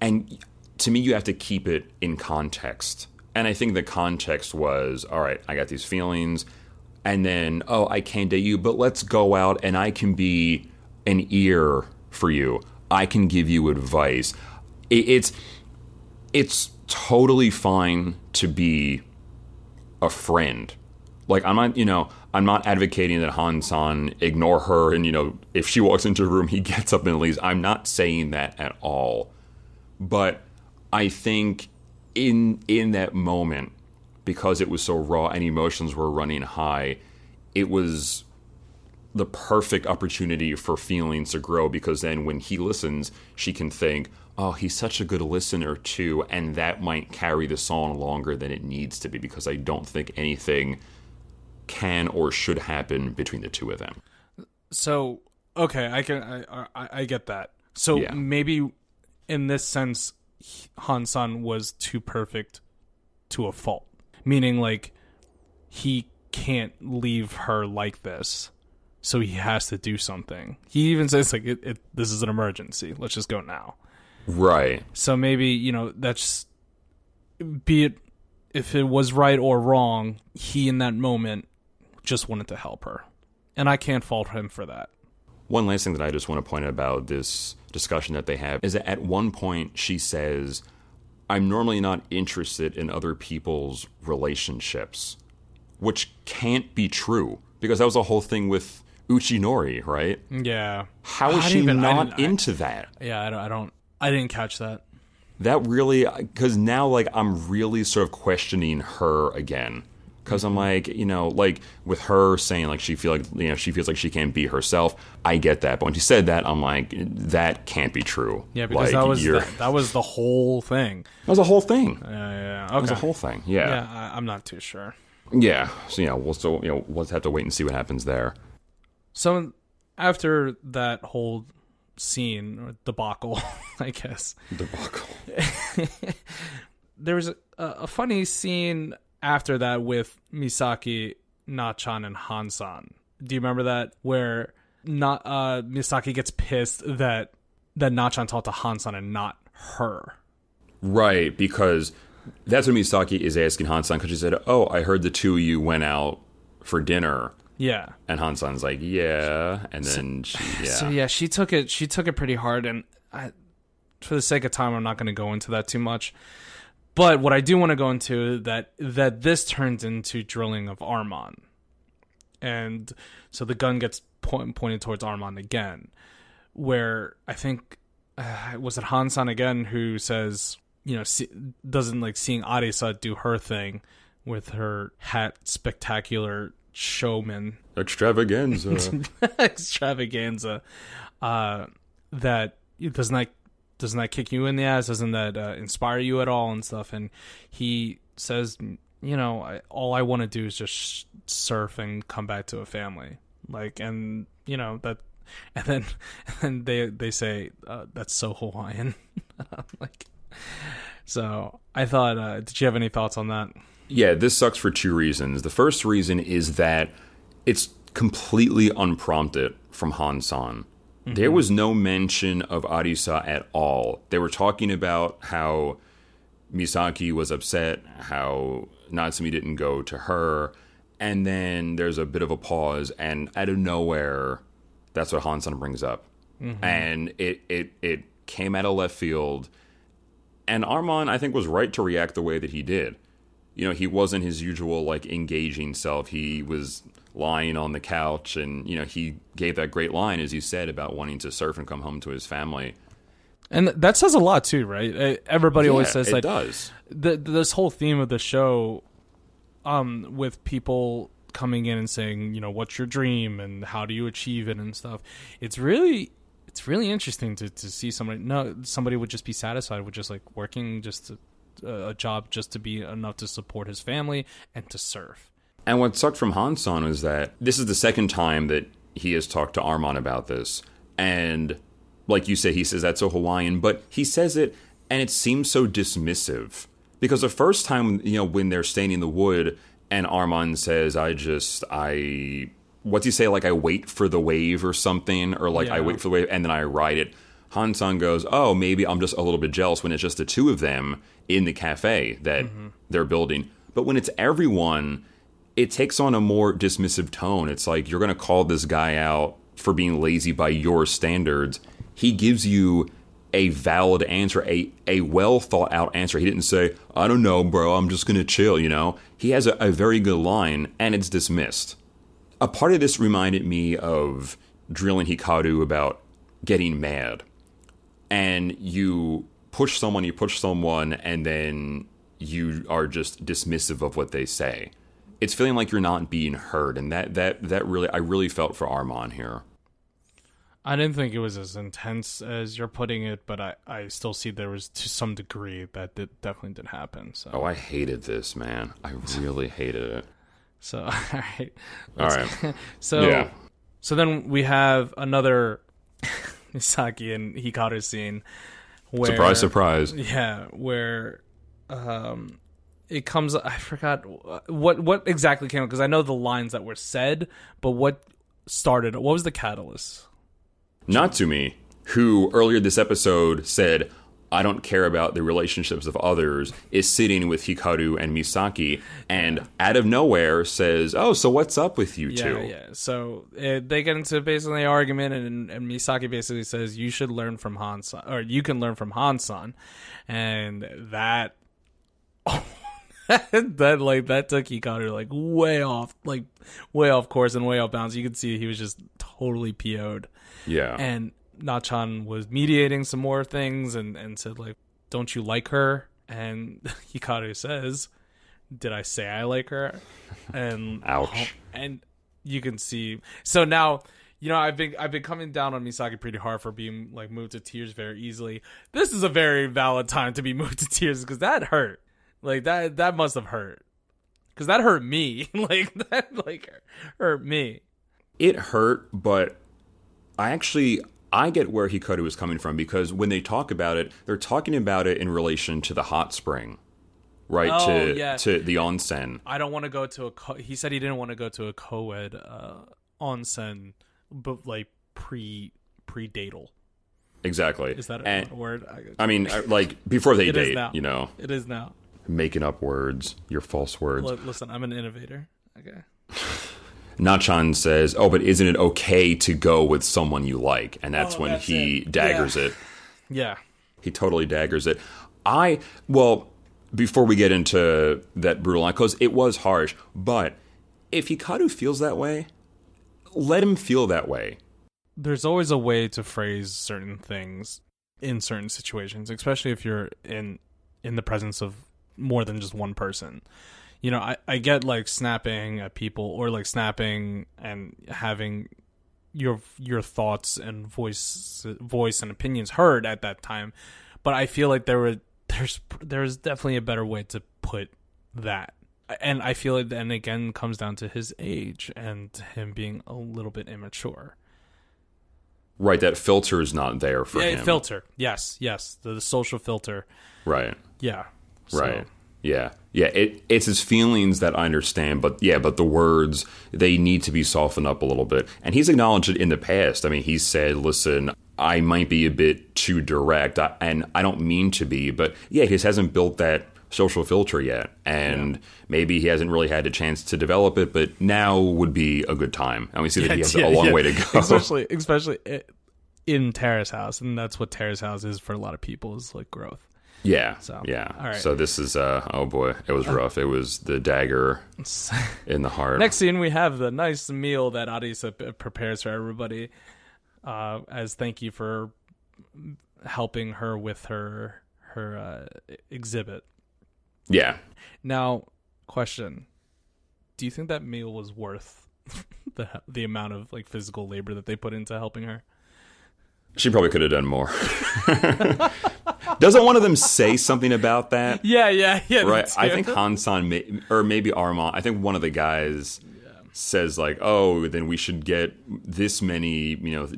and to me, you have to keep it in context. And I think the context was all right, I got these feelings, and then, oh, I can't date you, but let's go out and I can be an ear for you. I can give you advice. It, it's it's totally fine to be a friend. Like I'm not, you know, I'm not advocating that Han San ignore her and you know, if she walks into a room, he [laughs] gets up and leaves. I'm not saying that at all. But I think in in that moment, because it was so raw and emotions were running high, it was the perfect opportunity for feelings to grow because then when he listens, she can think, oh, he's such a good listener too, and that might carry the song longer than it needs to be because I don't think anything can or should happen between the two of them. So okay, I can I I, I get that. So Yeah. maybe in this sense, Han San was too perfect to a fault. Meaning like he can't leave her like this. So he has to do something. He even says like it, it this is an emergency. Let's just go now. Right. So maybe, you know, that's be it if it was right or wrong, he in that moment just wanted to help her. And I can't fault him for that. One last thing that I just want to point out about this discussion that they have is that at one point she says, I'm normally not interested in other people's relationships, which can't be true because that was the whole thing with Uchinori, right? Yeah. How is she even- not didn't- I- into that? Yeah, I don't I don't I didn't catch that. That really, because now like I'm really sort of questioning her again. Because I'm like, you know, like with her saying like she feel like you know she feels like she can't be herself. I get that, but when she said that, I'm like, that can't be true. Yeah, because Like, that was the, that was the whole thing. that was the whole thing. Yeah, yeah. yeah. That was Okay. a whole thing. Yeah, yeah, I, I'm not too sure. yeah. So yeah, we'll still you know we'll have to wait and see what happens there. So after that whole scene or debacle, [laughs] I guess Debacle. [laughs] there was a, a funny scene after that with Misaki, Nachan, and Hansan. Do you remember that where not uh, Misaki gets pissed that that Nachan talked to Hansan and not her? Right, because that's what Misaki is asking Hansan because she said, "Oh, I heard the two of you went out for dinner." Yeah. And Hansan's like, yeah. And then she, [sighs] yeah. So yeah, she took it. She took it pretty hard, and I, for the sake of time, I'm not going to go into that too much. But what I do want to go into that that this turns into drilling of Armon, and so the gun gets point, pointed towards Armon again, where I think uh, was it Hansan again who says you know see, doesn't like seeing Arisa do her thing with her hat spectacular showman. Extravaganza. [laughs] extravaganza. Uh, that doesn't that doesn't that kick you in the ass? Doesn't that uh, inspire you at all and stuff? And he says you know I, all i want to do is just surf and come back to a family. Like and you know that and then [laughs] and they they say uh, that's so hawaiian. [laughs] Like so i thought uh, did you have any thoughts on that? Yeah, this sucks for two reasons. The first reason is that it's completely unprompted from Han San. There was no mention of Arisa at all. They were talking about how Misaki was upset, how Natsumi didn't go to her, and then there's a bit of a pause, and out of nowhere, that's what Han San brings up. And it, it, it came out of left field. And Armand, I think, was right to react the way that he did. You know, he wasn't his usual, like, engaging self. He was lying on the couch, and, you know, he gave that great line, as you said, about wanting to surf and come home to his family. and that says a lot too right everybody always says it like does. the, this whole theme of the show um with people coming in and saying you know what's your dream and how do you achieve it and stuff it's really it's really interesting to, to see somebody no somebody would just be satisfied with just like working just to, a job just to be enough to support his family and to surf And what sucked from Hansan was that this is the second time that he has talked to Armand about this. And like you say, he says that's so Hawaiian, but he says it and it seems so dismissive. Because the first time, you know, when they're staying in the wood and Armand says, I just, I, what's he say? Like, I wait for the wave or something, or like, I wait for the wave and then I ride it. Hansan goes, Oh, maybe I'm just a little bit jealous when it's just the two of them in the cafe that mm-hmm. they're building. But when it's everyone, it takes on a more dismissive tone. It's like you're going to call this guy out for being lazy by your standards. He gives you a valid answer, a, a well thought out answer. He didn't say, I don't know, bro, I'm just going to chill, you know? He has a, a very good line and it's dismissed. A part of this reminded me of drilling Hikaru about getting mad. And you push someone, you push someone, and then you are just dismissive of what they say. It's feeling like you're not being heard, and that that that really I really felt for Armand here. I didn't think it was as intense as you're putting it, but I, I still see there was to some degree that did, definitely did happen. So, Oh, I hated this, man. I really hated it. so [laughs] all right, All right. [laughs] so Yeah. so then we have another [laughs] Misaki and Hikaru scene where Surprise, surprise. Yeah, where um it comes I forgot what what exactly came up because I know the lines that were said, but what started what was the catalyst? Natsumi, who earlier this episode said, I don't care about the relationships of others, is sitting with Hikaru and Misaki, and out of nowhere says, Oh, so what's up with you Yeah, two? yeah. So uh, they get into basically an argument, and, and Misaki basically says, "You should learn from Hansan, or you can learn from Hansan," and that, [laughs] that like that took Hikaru like way off, like way off course and way off bounds. You could see he was just totally PO'd, Yeah. and Nachan was mediating some more things, and and said like, "Don't you like her?" And [laughs] Hikaru says, "Did I say I like her?" And [laughs] Ouch. and you can see so now you know i've been i've been coming down on misaki pretty hard for being like moved to tears very easily this is a very valid time to be [laughs] moved to tears because that hurt like that that must have hurt because that hurt me like that like hurt me it hurt, but I actually I get where Hikaru is coming from because when they talk about it, they're talking about it in relation to the hot spring, right? Oh, to yeah. to the onsen. i don't want to go to a co- he said he didn't want to go to a co-ed uh onsen but like pre pre-datal Exactly. is that a And- word I, I mean, uh, like before they date, you know, it is now making up words, your false words. Li- listen i'm an innovator okay [laughs] Nachan says, "Oh, but isn't it okay to go with someone you like?" And that's Oh, when that's he it. daggers it. yeah He totally daggers it. I well, before we get into that brutal line, because it was harsh, but if Hikaru feels that way, let him feel that way. there's always a way to phrase certain things in certain situations, especially if you're in in the presence of more than just one person. You know, I, I get like snapping at people or like snapping and having your your thoughts and voice voice and opinions heard at that time, but I feel like there were [laughs] there's there's definitely a better way to put that. And I feel like then again comes down to his age and him being a little bit immature. Right, that filter is not there for Yeah, him. filter. Yes, yes. The, the social filter. right, Yeah. So- right. Yeah, yeah. It it's his feelings that I understand, but yeah, but the words they need to be softened up a little bit. And he's acknowledged it in the past. I mean, he said, "Listen, I might be a bit too direct, and I don't mean to be, but yeah, he just hasn't built that." social filter yet and maybe he hasn't really had a chance to develop it but now would be a good time and we see that he has [laughs] Yeah, a long yeah. way to go Especially, especially in Terrace House, and that's what Terrace House is for a lot of people is like growth. Yeah. So, yeah. all right. So this is uh oh boy, it was rough. It was the dagger [laughs] in the heart. Next scene, we have the nice meal that Arisa p- prepares for everybody uh, as thank you for helping her with her her uh, exhibit. Yeah. Now, question: Do you think that meal was worth [laughs] the the amount of like physical labor that they put into helping her? She probably could have done more. [laughs] Doesn't one of them say something about that? [laughs] Yeah, yeah, yeah. Right. I think Hansan may, or maybe Armand. I think one of the guys says like, "Oh, then we should get this many, you know,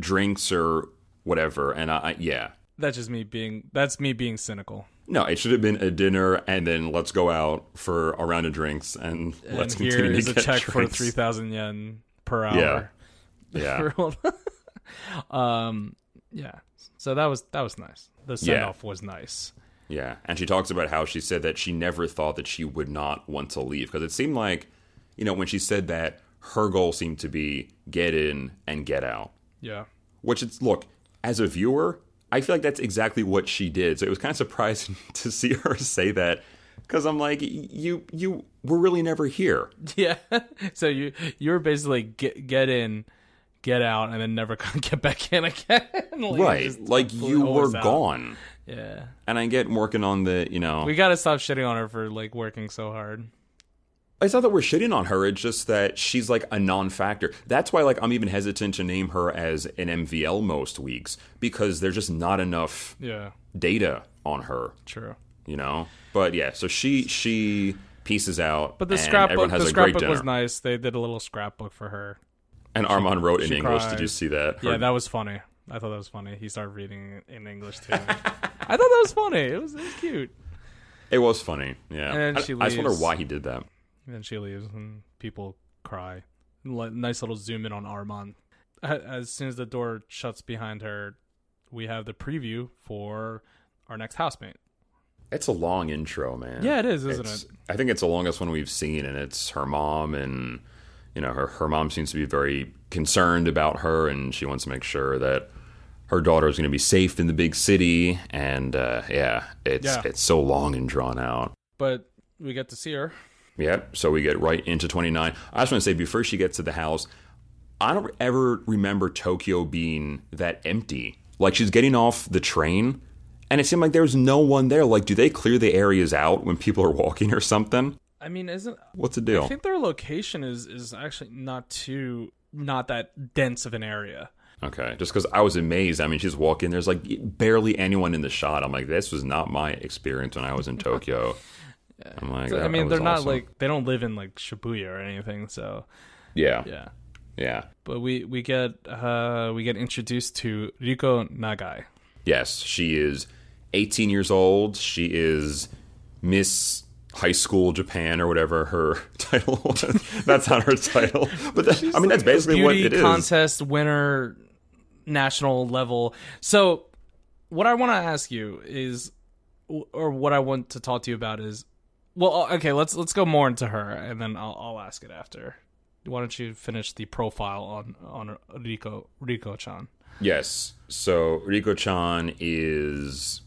drinks or whatever. And I, I yeah, That's just me being. That's me being cynical. no, it should have been a dinner and then let's go out for a round of drinks and, let's and here continue is to a check for three thousand yen per hour. [laughs] Yeah. Yeah, [laughs] um. Yeah. So that was that was nice. The send Yeah. off was nice. yeah. And she talks about how she said that she never thought that she would not want to leave because it seemed like, you know, when she said that, her goal seemed to be get in and get out. Yeah. Which it's look as a viewer, I feel like that's exactly what she did. So it was kind of surprising [laughs] to see her say that because I'm like, you you were really never here. [laughs] Yeah. so you you were basically get get in, get out, and then never [laughs] get back in again. [laughs] like, right like you were out. gone Yeah. and i get working on the you know We gotta stop shitting on her for like working so hard. it's not that we're shitting on her it's just that she's like a non-factor that's why like i'm even hesitant to name her as an mvl most weeks because there's just not enough Yeah. data on her True. you know but yeah so she she pieces out But the scrapbook, the scrapbook was nice. They did a little scrapbook for her. And armand wrote in english did you see that Yeah, Her- that was funny. I thought that was funny. He started reading in English too. [laughs] I thought that was funny. It was it was cute. it was funny yeah And I, she I just wonder why he did that And then she leaves, and people cry. Nice little zoom in on Armand. As soon as the door shuts behind her, we have the preview for our next housemate. It's a long intro, man. Yeah, it is, isn't It's- it? I think it's the longest one we've seen, and it's her mom, and you know, her her mom seems to be very concerned about her, and she wants to make sure that her daughter is going to be safe in the big city. And uh, yeah, it's Yeah. it's so long and drawn out. But we get to see her. Yep. So we get right into 29. I just want to say before she gets to the house, I don't ever remember Tokyo being that empty. Like she's getting off the train and it seemed like there was no one there. Like, do they clear the areas out when people are walking or something? I mean, isn't What's the deal? I think their location is is actually not too not that dense of an area. Okay. Just because I was amazed. I mean, she's walking, there's like barely anyone in the shot. I'm like, this was not my experience when I was in [laughs] Tokyo. I'm like, So, I mean, they're not awesome. like they don't live in like Shibuya or anything. So yeah, yeah. yeah. But we we get uh we get introduced to Riko Nagai. Yes, she is 18 years old. She is Miss High School Japan or whatever her [laughs] title was. that's not her title, but that, I mean that's basically what it is. contest winner, national level. So, what I want to ask you is, or what I want to talk to you about is, well, uh, okay, let's let's go more into her, and then I'll I'll ask it after. Why don't you finish the profile on on Riko Riko Chan? Yes. So Riko-chan is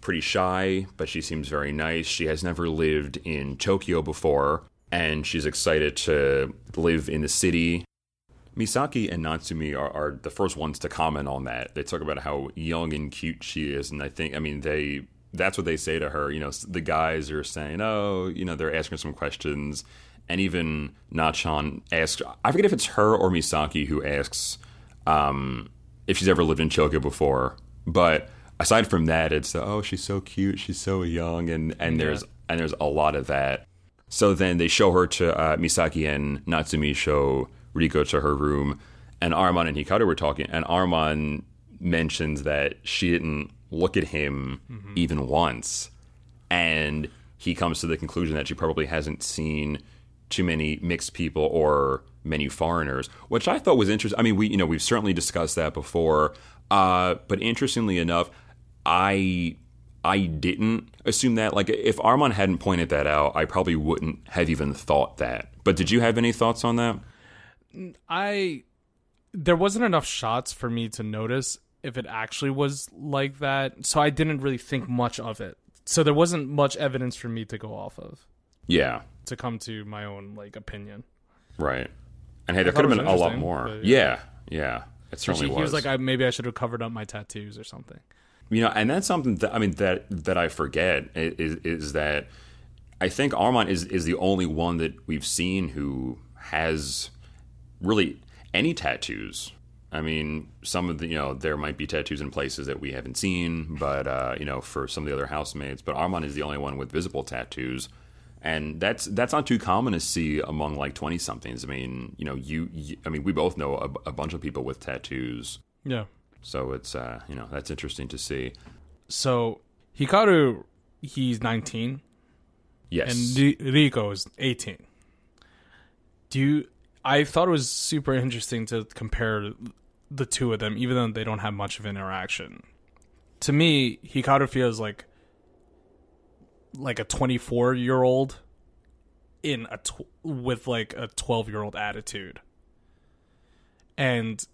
pretty shy, but she seems very nice. She has never lived in Tokyo before, and she's excited to live in the city. Misaki and Natsumi are, are the first ones to comment on that. They talk about how young and cute she is, and I think, I mean, they that's what they say to her. You know, the guys are saying, "Oh, you know," they're asking some questions, and even Nachan asks. I forget if it's her or Misaki who asks um, if she's ever lived in Tokyo before. But aside from that, it's oh, she's so cute, she's so young, and and there's and there's a lot of that. So then they show her to uh, Misaki and Natsumi show Riko to her room, and Arman and Hikaru were talking, and Arman mentions that she didn't look at him even once, and he comes to the conclusion that she probably hasn't seen too many mixed people or many foreigners, which I thought was interesting. I mean, we you know we've certainly discussed that before, uh, but interestingly enough, I I didn't assume that. Like, if Armand hadn't pointed that out, I probably wouldn't have even thought that. But did you have any thoughts on that? I there wasn't enough shots for me to notice if it actually was like that, so I didn't really think much of it. So there wasn't much evidence for me to go off of Yeah, to come to my own like opinion. right. And hey, there could have been a lot more. but, yeah, yeah, it certainly He, was. he was like, I, maybe I should have covered up my tattoos or something. You know, and that's something that I mean that that I forget is is that I think Armand is is the only one that we've seen who has really any tattoos. I mean, some of the you know there might be tattoos in places that we haven't seen, but uh, you know for some of the other housemates, but Armand is the only one with visible tattoos. And that's that's not too common to see among like twenty somethings. I mean, you know, you, you I mean, we both know a, a bunch of people with tattoos. Yeah, So it's uh, you know that's interesting to see. So Hikaru, he's 19, Yes, and Ri- Riko is 18. Do you? I thought it was super interesting to compare the two of them, even though they don't have much of interaction. To me, Hikaru feels like like a 24 year old in a tw- with like a 12 year old attitude, and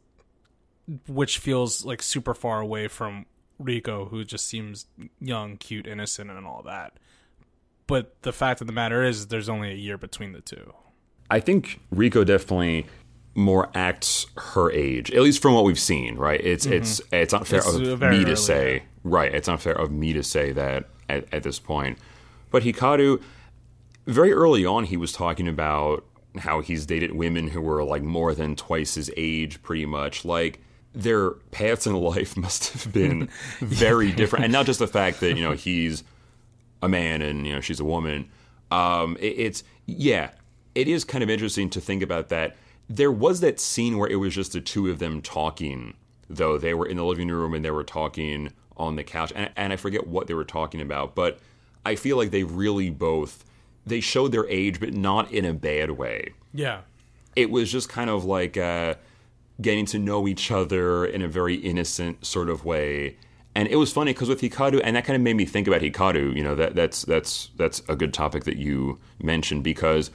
which feels like super far away from Riko, who just seems young, cute, innocent, and all that. But the fact of the matter is, there's only a year between the two. I think Riko definitely more acts her age, at least from what we've seen. Right? It's it's it's unfair Mm-hmm. It's of me to say. Right? It's unfair of me to say that at, at this point. But Hikaru, very early on, he was talking about how he's dated women who were like more than twice his age, pretty much. Like their paths in life [laughs] must have been [laughs] very different, and not just the fact that you know he's a man and you know she's a woman. Um, it, it's yeah, it is kind of interesting to think about that. There was that scene where it was just the two of them talking, though they were in the living room and they were talking on the couch, and, and I forget what they were talking about, but I feel like they really both they showed their age, but not in a bad way Yeah. it was just kind of like uh, getting to know each other in a very innocent sort of way. And it was funny because with Hikaru, and that kind of made me think about Hikaru. You know, that that's that's that's a good topic that you mentioned because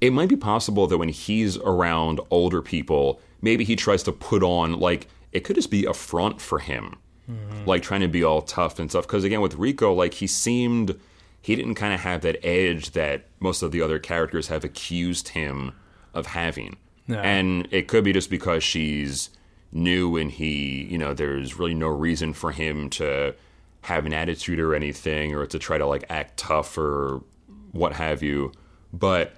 it might be possible that when he's around older people, maybe he tries to put on like it could just be a front for him, mm-hmm. like trying to be all tough and stuff. Because again, with Riko, like he seemed he didn't kind of have that edge that most of the other characters have accused him of having. And it could be just because she's new and he, you know, there's really no reason for him to have an attitude or anything or to try to like act tough or what have you. But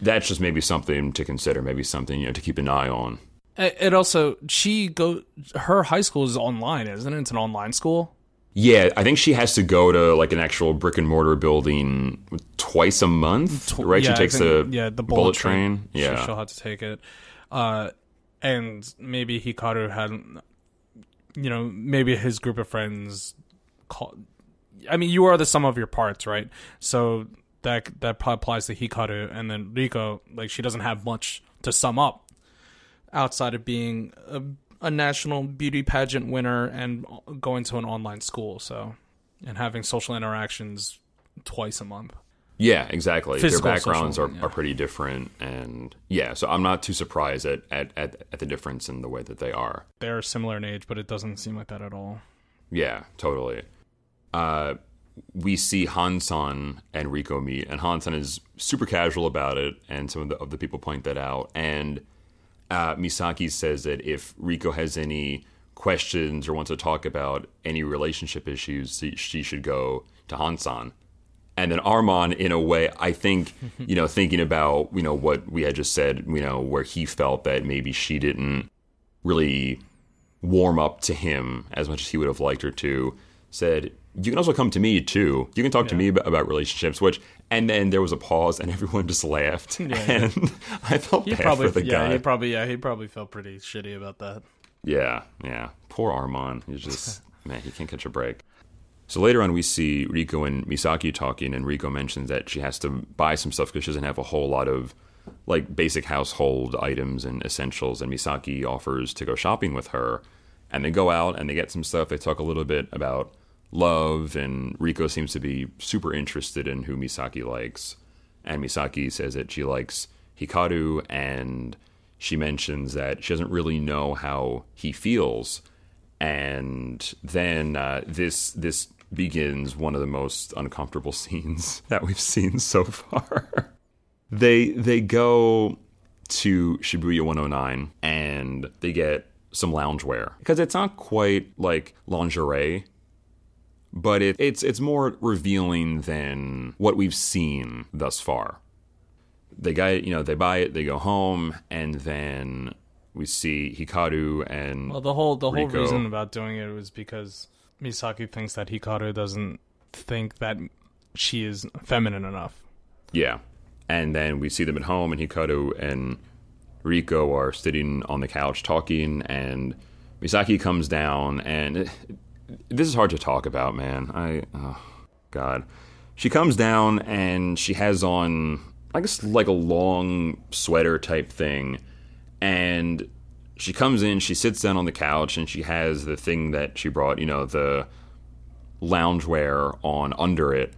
that's just maybe something to consider, maybe something, you know, to keep an eye on. It also she go her high school is online, isn't it? It's an online school. Yeah, I think she has to go to like an actual brick and mortar building twice a month, right? Yeah, she takes think- the yeah the bullet, train. She- Yeah, she'll have to take it. Uh, and maybe Hikaru had, you know, maybe his group of friends call. I mean, you are the sum of your parts, right? So that that probably applies to Hikaru, and then Riko, like she doesn't have much to sum up outside of being a, a national beauty pageant winner and going to an online school. So and having social interactions twice a month. yeah, exactly. Physical, Their backgrounds social, are, yeah. are pretty different, and yeah, so I'm not too surprised at, at, at, at the difference in the way that they are. They're similar in age, but it doesn't seem like that at all. Yeah, totally. Uh, we see Hansan and Riko meet, and Hansan is super casual about it, and some of the, of the people point that out. And uh, Misaki says that if Riko has any questions or wants to talk about any relationship issues, she, she should go to Hansan. And then Armand, in a way, I think, [laughs] you know, thinking about, you know, what we had just said, you know, where he felt that maybe she didn't really warm up to him as much as he would have liked her to, said, You can also come to me too. You can talk to me ab- about relationships, which, and then there was a pause and [laughs] everyone just laughed. yeah. and I felt He bad probably, for the yeah, guy. he probably, yeah, he probably felt pretty shitty about that. Yeah, yeah. Poor Armand. He's [laughs] just man, he can't catch a break. So later on, we see Riko and Misaki talking, and Riko mentions that she has to buy some stuff because she doesn't have a whole lot of like basic household items and essentials. And Misaki offers to go shopping with her, and they go out and they get some stuff. They talk a little bit about love, and Riko seems to be super interested in who Misaki likes. And Misaki says that she likes Hikaru, and she mentions that she doesn't really know how he feels. And then uh, this this begins one of the most uncomfortable [laughs] scenes that we've seen so far. [laughs] they they go to Shibuya 109 and they get some loungewear because it's not quite like lingerie but it, it's it's more revealing than what we've seen thus far. They got you know they buy it, they go home, and then we see Hikaru and Well, the whole the whole reason about doing it was because Misaki thinks that Hikaru doesn't think that she is feminine enough. yeah, and then we see them at home, and Hikaru and Riko are sitting on the couch talking, and Misaki comes down, and this is hard to talk about, man. I, oh, God. She comes down and she has on, I guess, like a long sweater type thing. And she comes in, she sits down on the couch, and she has the thing that she brought, you know, the loungewear on under it.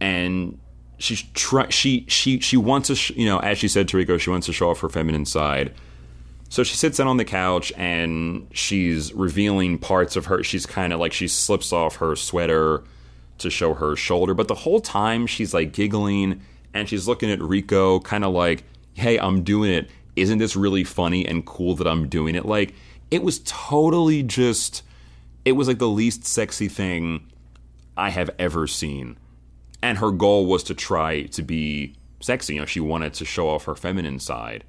And she's try she she she wants to sh- you know as she said to Riko she wants to show off her feminine side so she sits down on the couch and she's revealing parts of her she's kind of like she slips off her sweater to show her shoulder but the whole time she's like giggling and she's looking at Riko kind of like hey I'm doing it. Isn't this really funny and cool that I'm doing it? Like it was totally just it was like the least sexy thing I have ever seen. And her goal was to try to be sexy. You know, she wanted to show off her feminine side,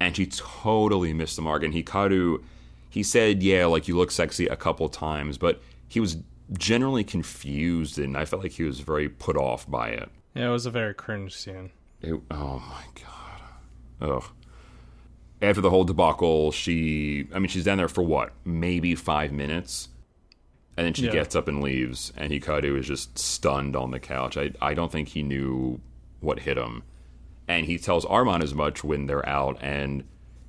and she totally missed the mark. And Hikaru, he said, "Yeah, like you look sexy" a couple times, but he was generally confused, and I felt like he was very put off by it. Yeah, it was a very cringe scene. It, oh my god, ugh. After the whole debacle, she, I mean, she's down there for what, maybe five minutes and then she Yeah. gets up and leaves, and Hikaru is just stunned on the couch. I, I don't think he knew what hit him. And he tells Armand as much when they're out, and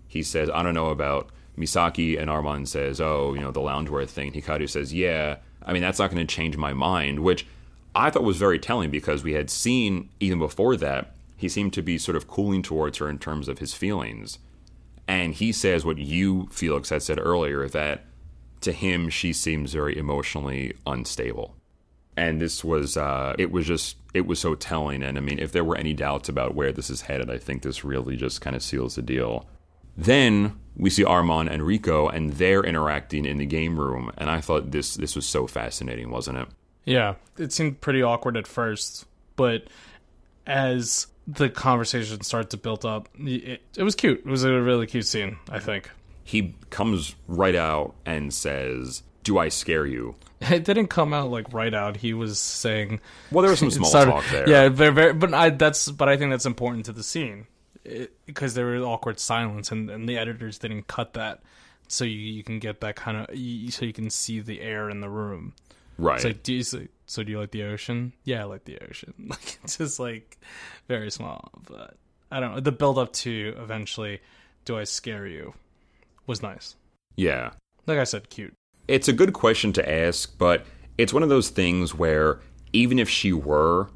he says, I don't know about Misaki, and Armand says, Oh, you know, the loungewear thing. Hikaru says, Yeah, I mean, that's not going to change my mind, which I thought was very telling because we had seen, even before that, he seemed to be sort of cooling towards her in terms of his feelings. And he says what you, Felix, had said earlier that to him she seems very emotionally unstable and this was uh, it was just it was so telling. And i mean if there were any doubts about where this is headed i think this really just kind of seals the deal. Then we see armand and Riko and they're interacting in the game room. And i thought this this was so fascinating wasn't it? Yeah, it seemed pretty awkward at first, but as the conversation started to build up, it, it was cute. It was a really cute scene, I think. he comes right out and says do i scare you [laughs] It didn't come out like right out. He was saying, well there was some [laughs] small started- talk there Yeah, very, very, but I that's but I think that's important to the scene because there was awkward silence, and, and the editors didn't cut that, so you, you can get that kind of so you can see the air in the room. right It's like, do you, so, so do you like the ocean? Yeah, I like the ocean. [laughs] Like it's just like very small, but I don't know. The build up to eventually, do I scare you? Was nice. yeah Like I said, cute. It's a good question to ask, but it's one of those things where even if she were,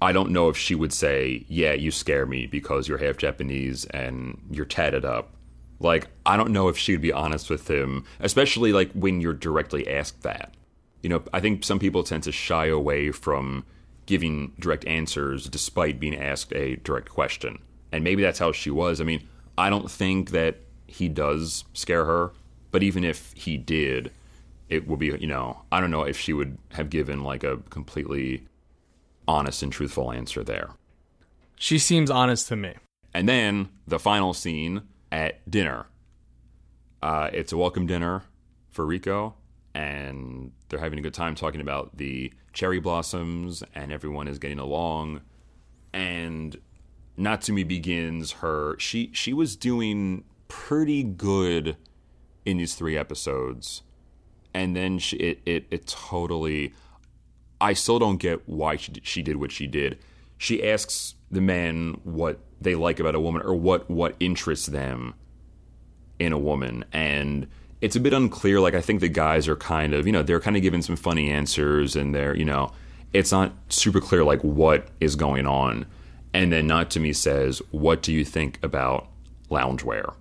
I don't know if she would say, "Yeah, you scare me because you're half Japanese and you're tatted up." Like, I don't know if she would be honest with him, especially like when you're directly asked that. You know, I think some people tend to shy away from giving direct answers despite being asked a direct question. And maybe that's how she was. I mean, I don't think that he does scare her, but even if he did, it would be, you know, I don't know if she would have given like a completely honest and truthful answer there. She seems honest to me. And then the final scene at dinner. Uh, it's a welcome dinner for Riko, and they're having a good time talking about the cherry blossoms, and everyone is getting along. And Natsumi begins her. She she was doing pretty good in these three episodes, and then she, it it it totally. I still don't get why she, she did what she did. She asks the men what they like about a woman or what what interests them in a woman and it's a bit unclear like I think the guys are kind of, you know, they're kind of giving some funny answers and they're, you know, it's not super clear like what is going on. And then Natsumi says, "What do you think about loungewear?"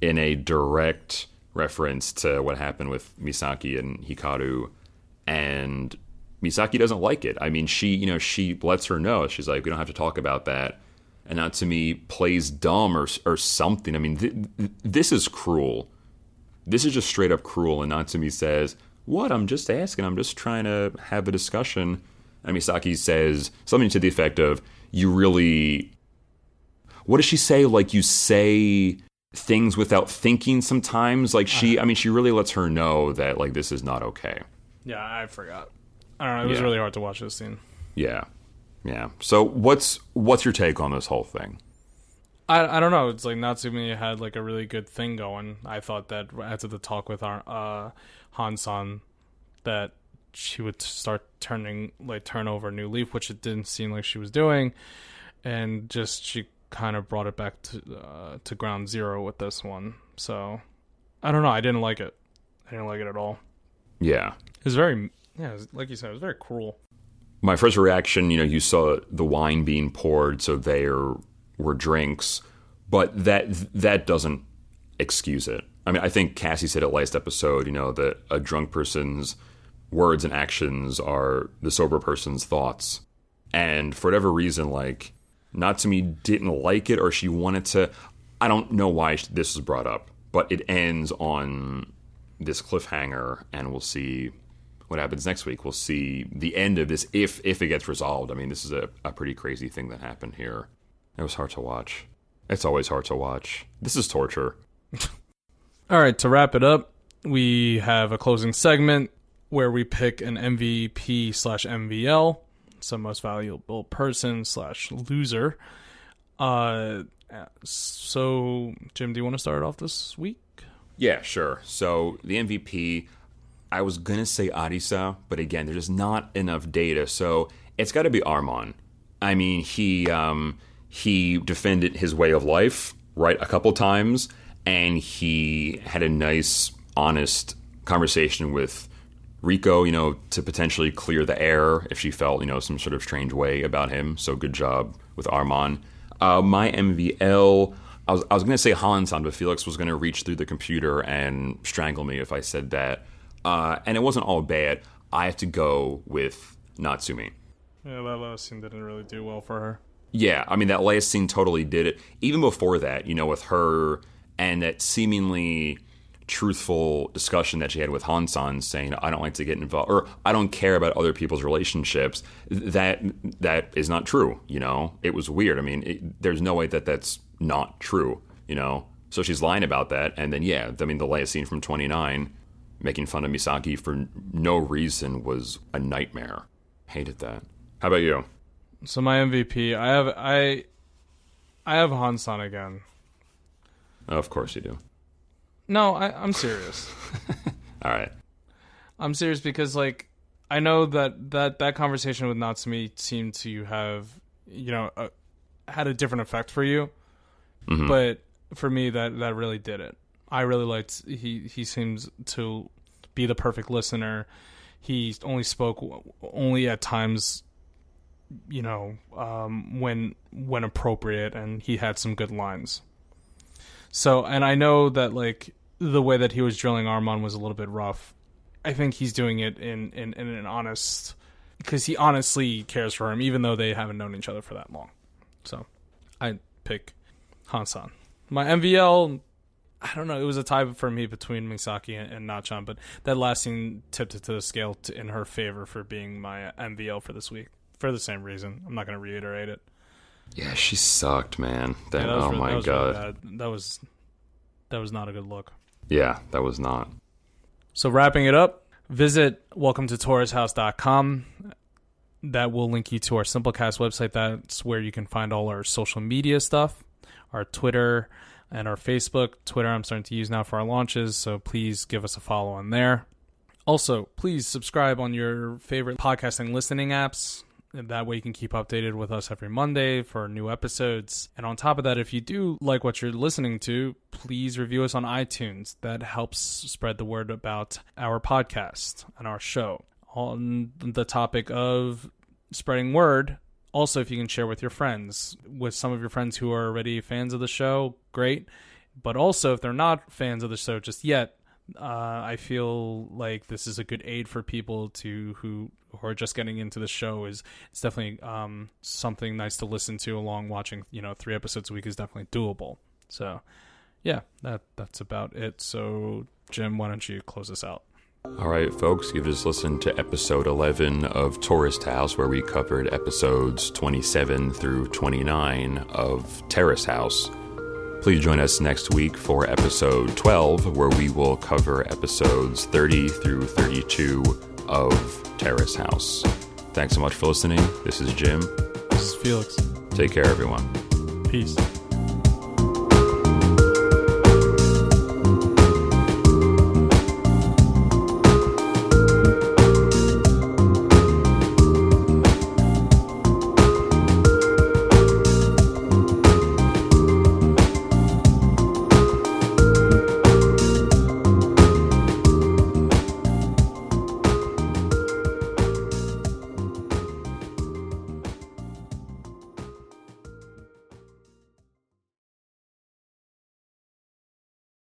in a direct reference to what happened with Misaki and Hikaru and Misaki doesn't like it. I mean, she, you know, she lets her know. She's like, we don't have to talk about that. And Natsumi plays dumb or or something. I mean, th- th- this is cruel. This is just straight up cruel. And me says, what? I'm just asking. I'm just trying to have a discussion. And Misaki says something to the effect of, you really. What does she say? Like, you say things without thinking sometimes. Like, she, I mean, she really lets her know that, like, this is not okay. Yeah, I forgot. I don't know. It was Yeah. really hard to watch this scene. Yeah, yeah. So what's what's your take on this whole thing? I, I don't know. It's like Natsumi had like a really good thing going. I thought that after the talk with our uh, Hansan, that she would start turning like turn over a new leaf, which it didn't seem like she was doing, and just she kind of brought it back to uh, to ground zero with this one. So I don't know. I didn't like it. I didn't like it at all. Yeah. it's very yeah, it was, like you said, it was very cruel. My first reaction, you know, you saw the wine being poured, so there were drinks, but that that doesn't excuse it. I mean, I think Cassie said it last episode, you know, that a drunk person's words and actions are the sober person's thoughts. And for whatever reason, like, Natsumi didn't like it or she wanted to. I don't know why this was brought up, but it ends on this cliffhanger, and we'll see what happens next week. We'll see the end of this if if it gets resolved. I mean, this is a, a pretty crazy thing that happened here. It was hard to watch. It's always hard to watch. This is torture. [laughs] All right, to wrap it up, we have a closing segment where we pick an MVP slash MVL, some most valuable person slash loser. Uh, so Jim, do you want to start off this week? Yeah, sure. So the MVP, I was gonna say Arisa, but again, there's just not enough data, so it's got to be Armon. I mean, he um, he defended his way of life right a couple times, and he had a nice, honest conversation with Riko, you know, to potentially clear the air if she felt, you know, some sort of strange way about him. So good job with Armon. Uh, my MVL, I was, I was going to say Hansan, but Felix was going to reach through the computer and strangle me if I said that. Uh, and it wasn't all bad. I have to go with Natsumi. Yeah, that last scene didn't really do well for her. Yeah, I mean, that last scene totally did it. Even before that, you know, with her and that seemingly truthful discussion that she had with Hansan saying I don't like to get involved or I don't care about other people's relationships. That that is not true you know? It was weird. I mean it, there's no way that that's not true you know? So she's lying about that and then yeah I mean the last scene from 29 making fun of Misaki for no reason was a nightmare. Hated that. How about you? So my MVP I have I I have Hansan again. Of course you do no, I, I'm serious. [laughs] All right. I'm serious because like I know that that that conversation with Natsumi seemed to have you know a, had a different effect for you, Mhm. but for me that that really did it. I really liked he he seems to be the perfect listener. He only spoke only at times you know um, when when appropriate and he had some good lines. So and I know that like the way that he was drilling Armon was a little bit rough. I think he's doing it in in, in an honest because he honestly cares for him, even though they haven't known each other for that long. So I pick Hansan. My MVL, I don't know. It was a tie for me between Misaki and, and Nachan, but that last scene tipped it to the scale to, in her favor for being my MVL for this week for the same reason. I'm not going to reiterate it. Yeah, she sucked, man. That, Yeah, that oh really- my that really god. bad. that was that was not a good look. Yeah, that was not. So wrapping it up, visit welcome to taurushouse.com. That will link you to our Simplecast website. That's where you can find all our social media stuff, our Twitter and our Facebook. Twitter I'm starting to use now for our launches, so please give us a follow on there. Also, please subscribe on your favorite podcasting listening apps. That way you can keep updated with us every Monday for new episodes. And on top of that, if you do like what you're listening to, please review us on iTunes. That helps spread the word about our podcast and our show. On the topic of spreading word, also if you can share with your friends, with some of your friends who are already fans of the show, great. But also if they're not fans of the show just yet, uh, I feel like this is a good aid for people to who who are just getting into the show. Is it's definitely um, something nice to listen to along watching. You know, three episodes a week is definitely doable. So, yeah, that that's about it. So, Jim, why don't you close us out? All right, folks, you've just listened to episode 11 of Tourist House, where we covered episodes 27 through 29 of Terrace House. Please join us next week for episode 12, where we will cover episodes 30 through 32 of Terrace House. Thanks so much for listening. This is Jim. This is Felix. Take care, everyone. Peace.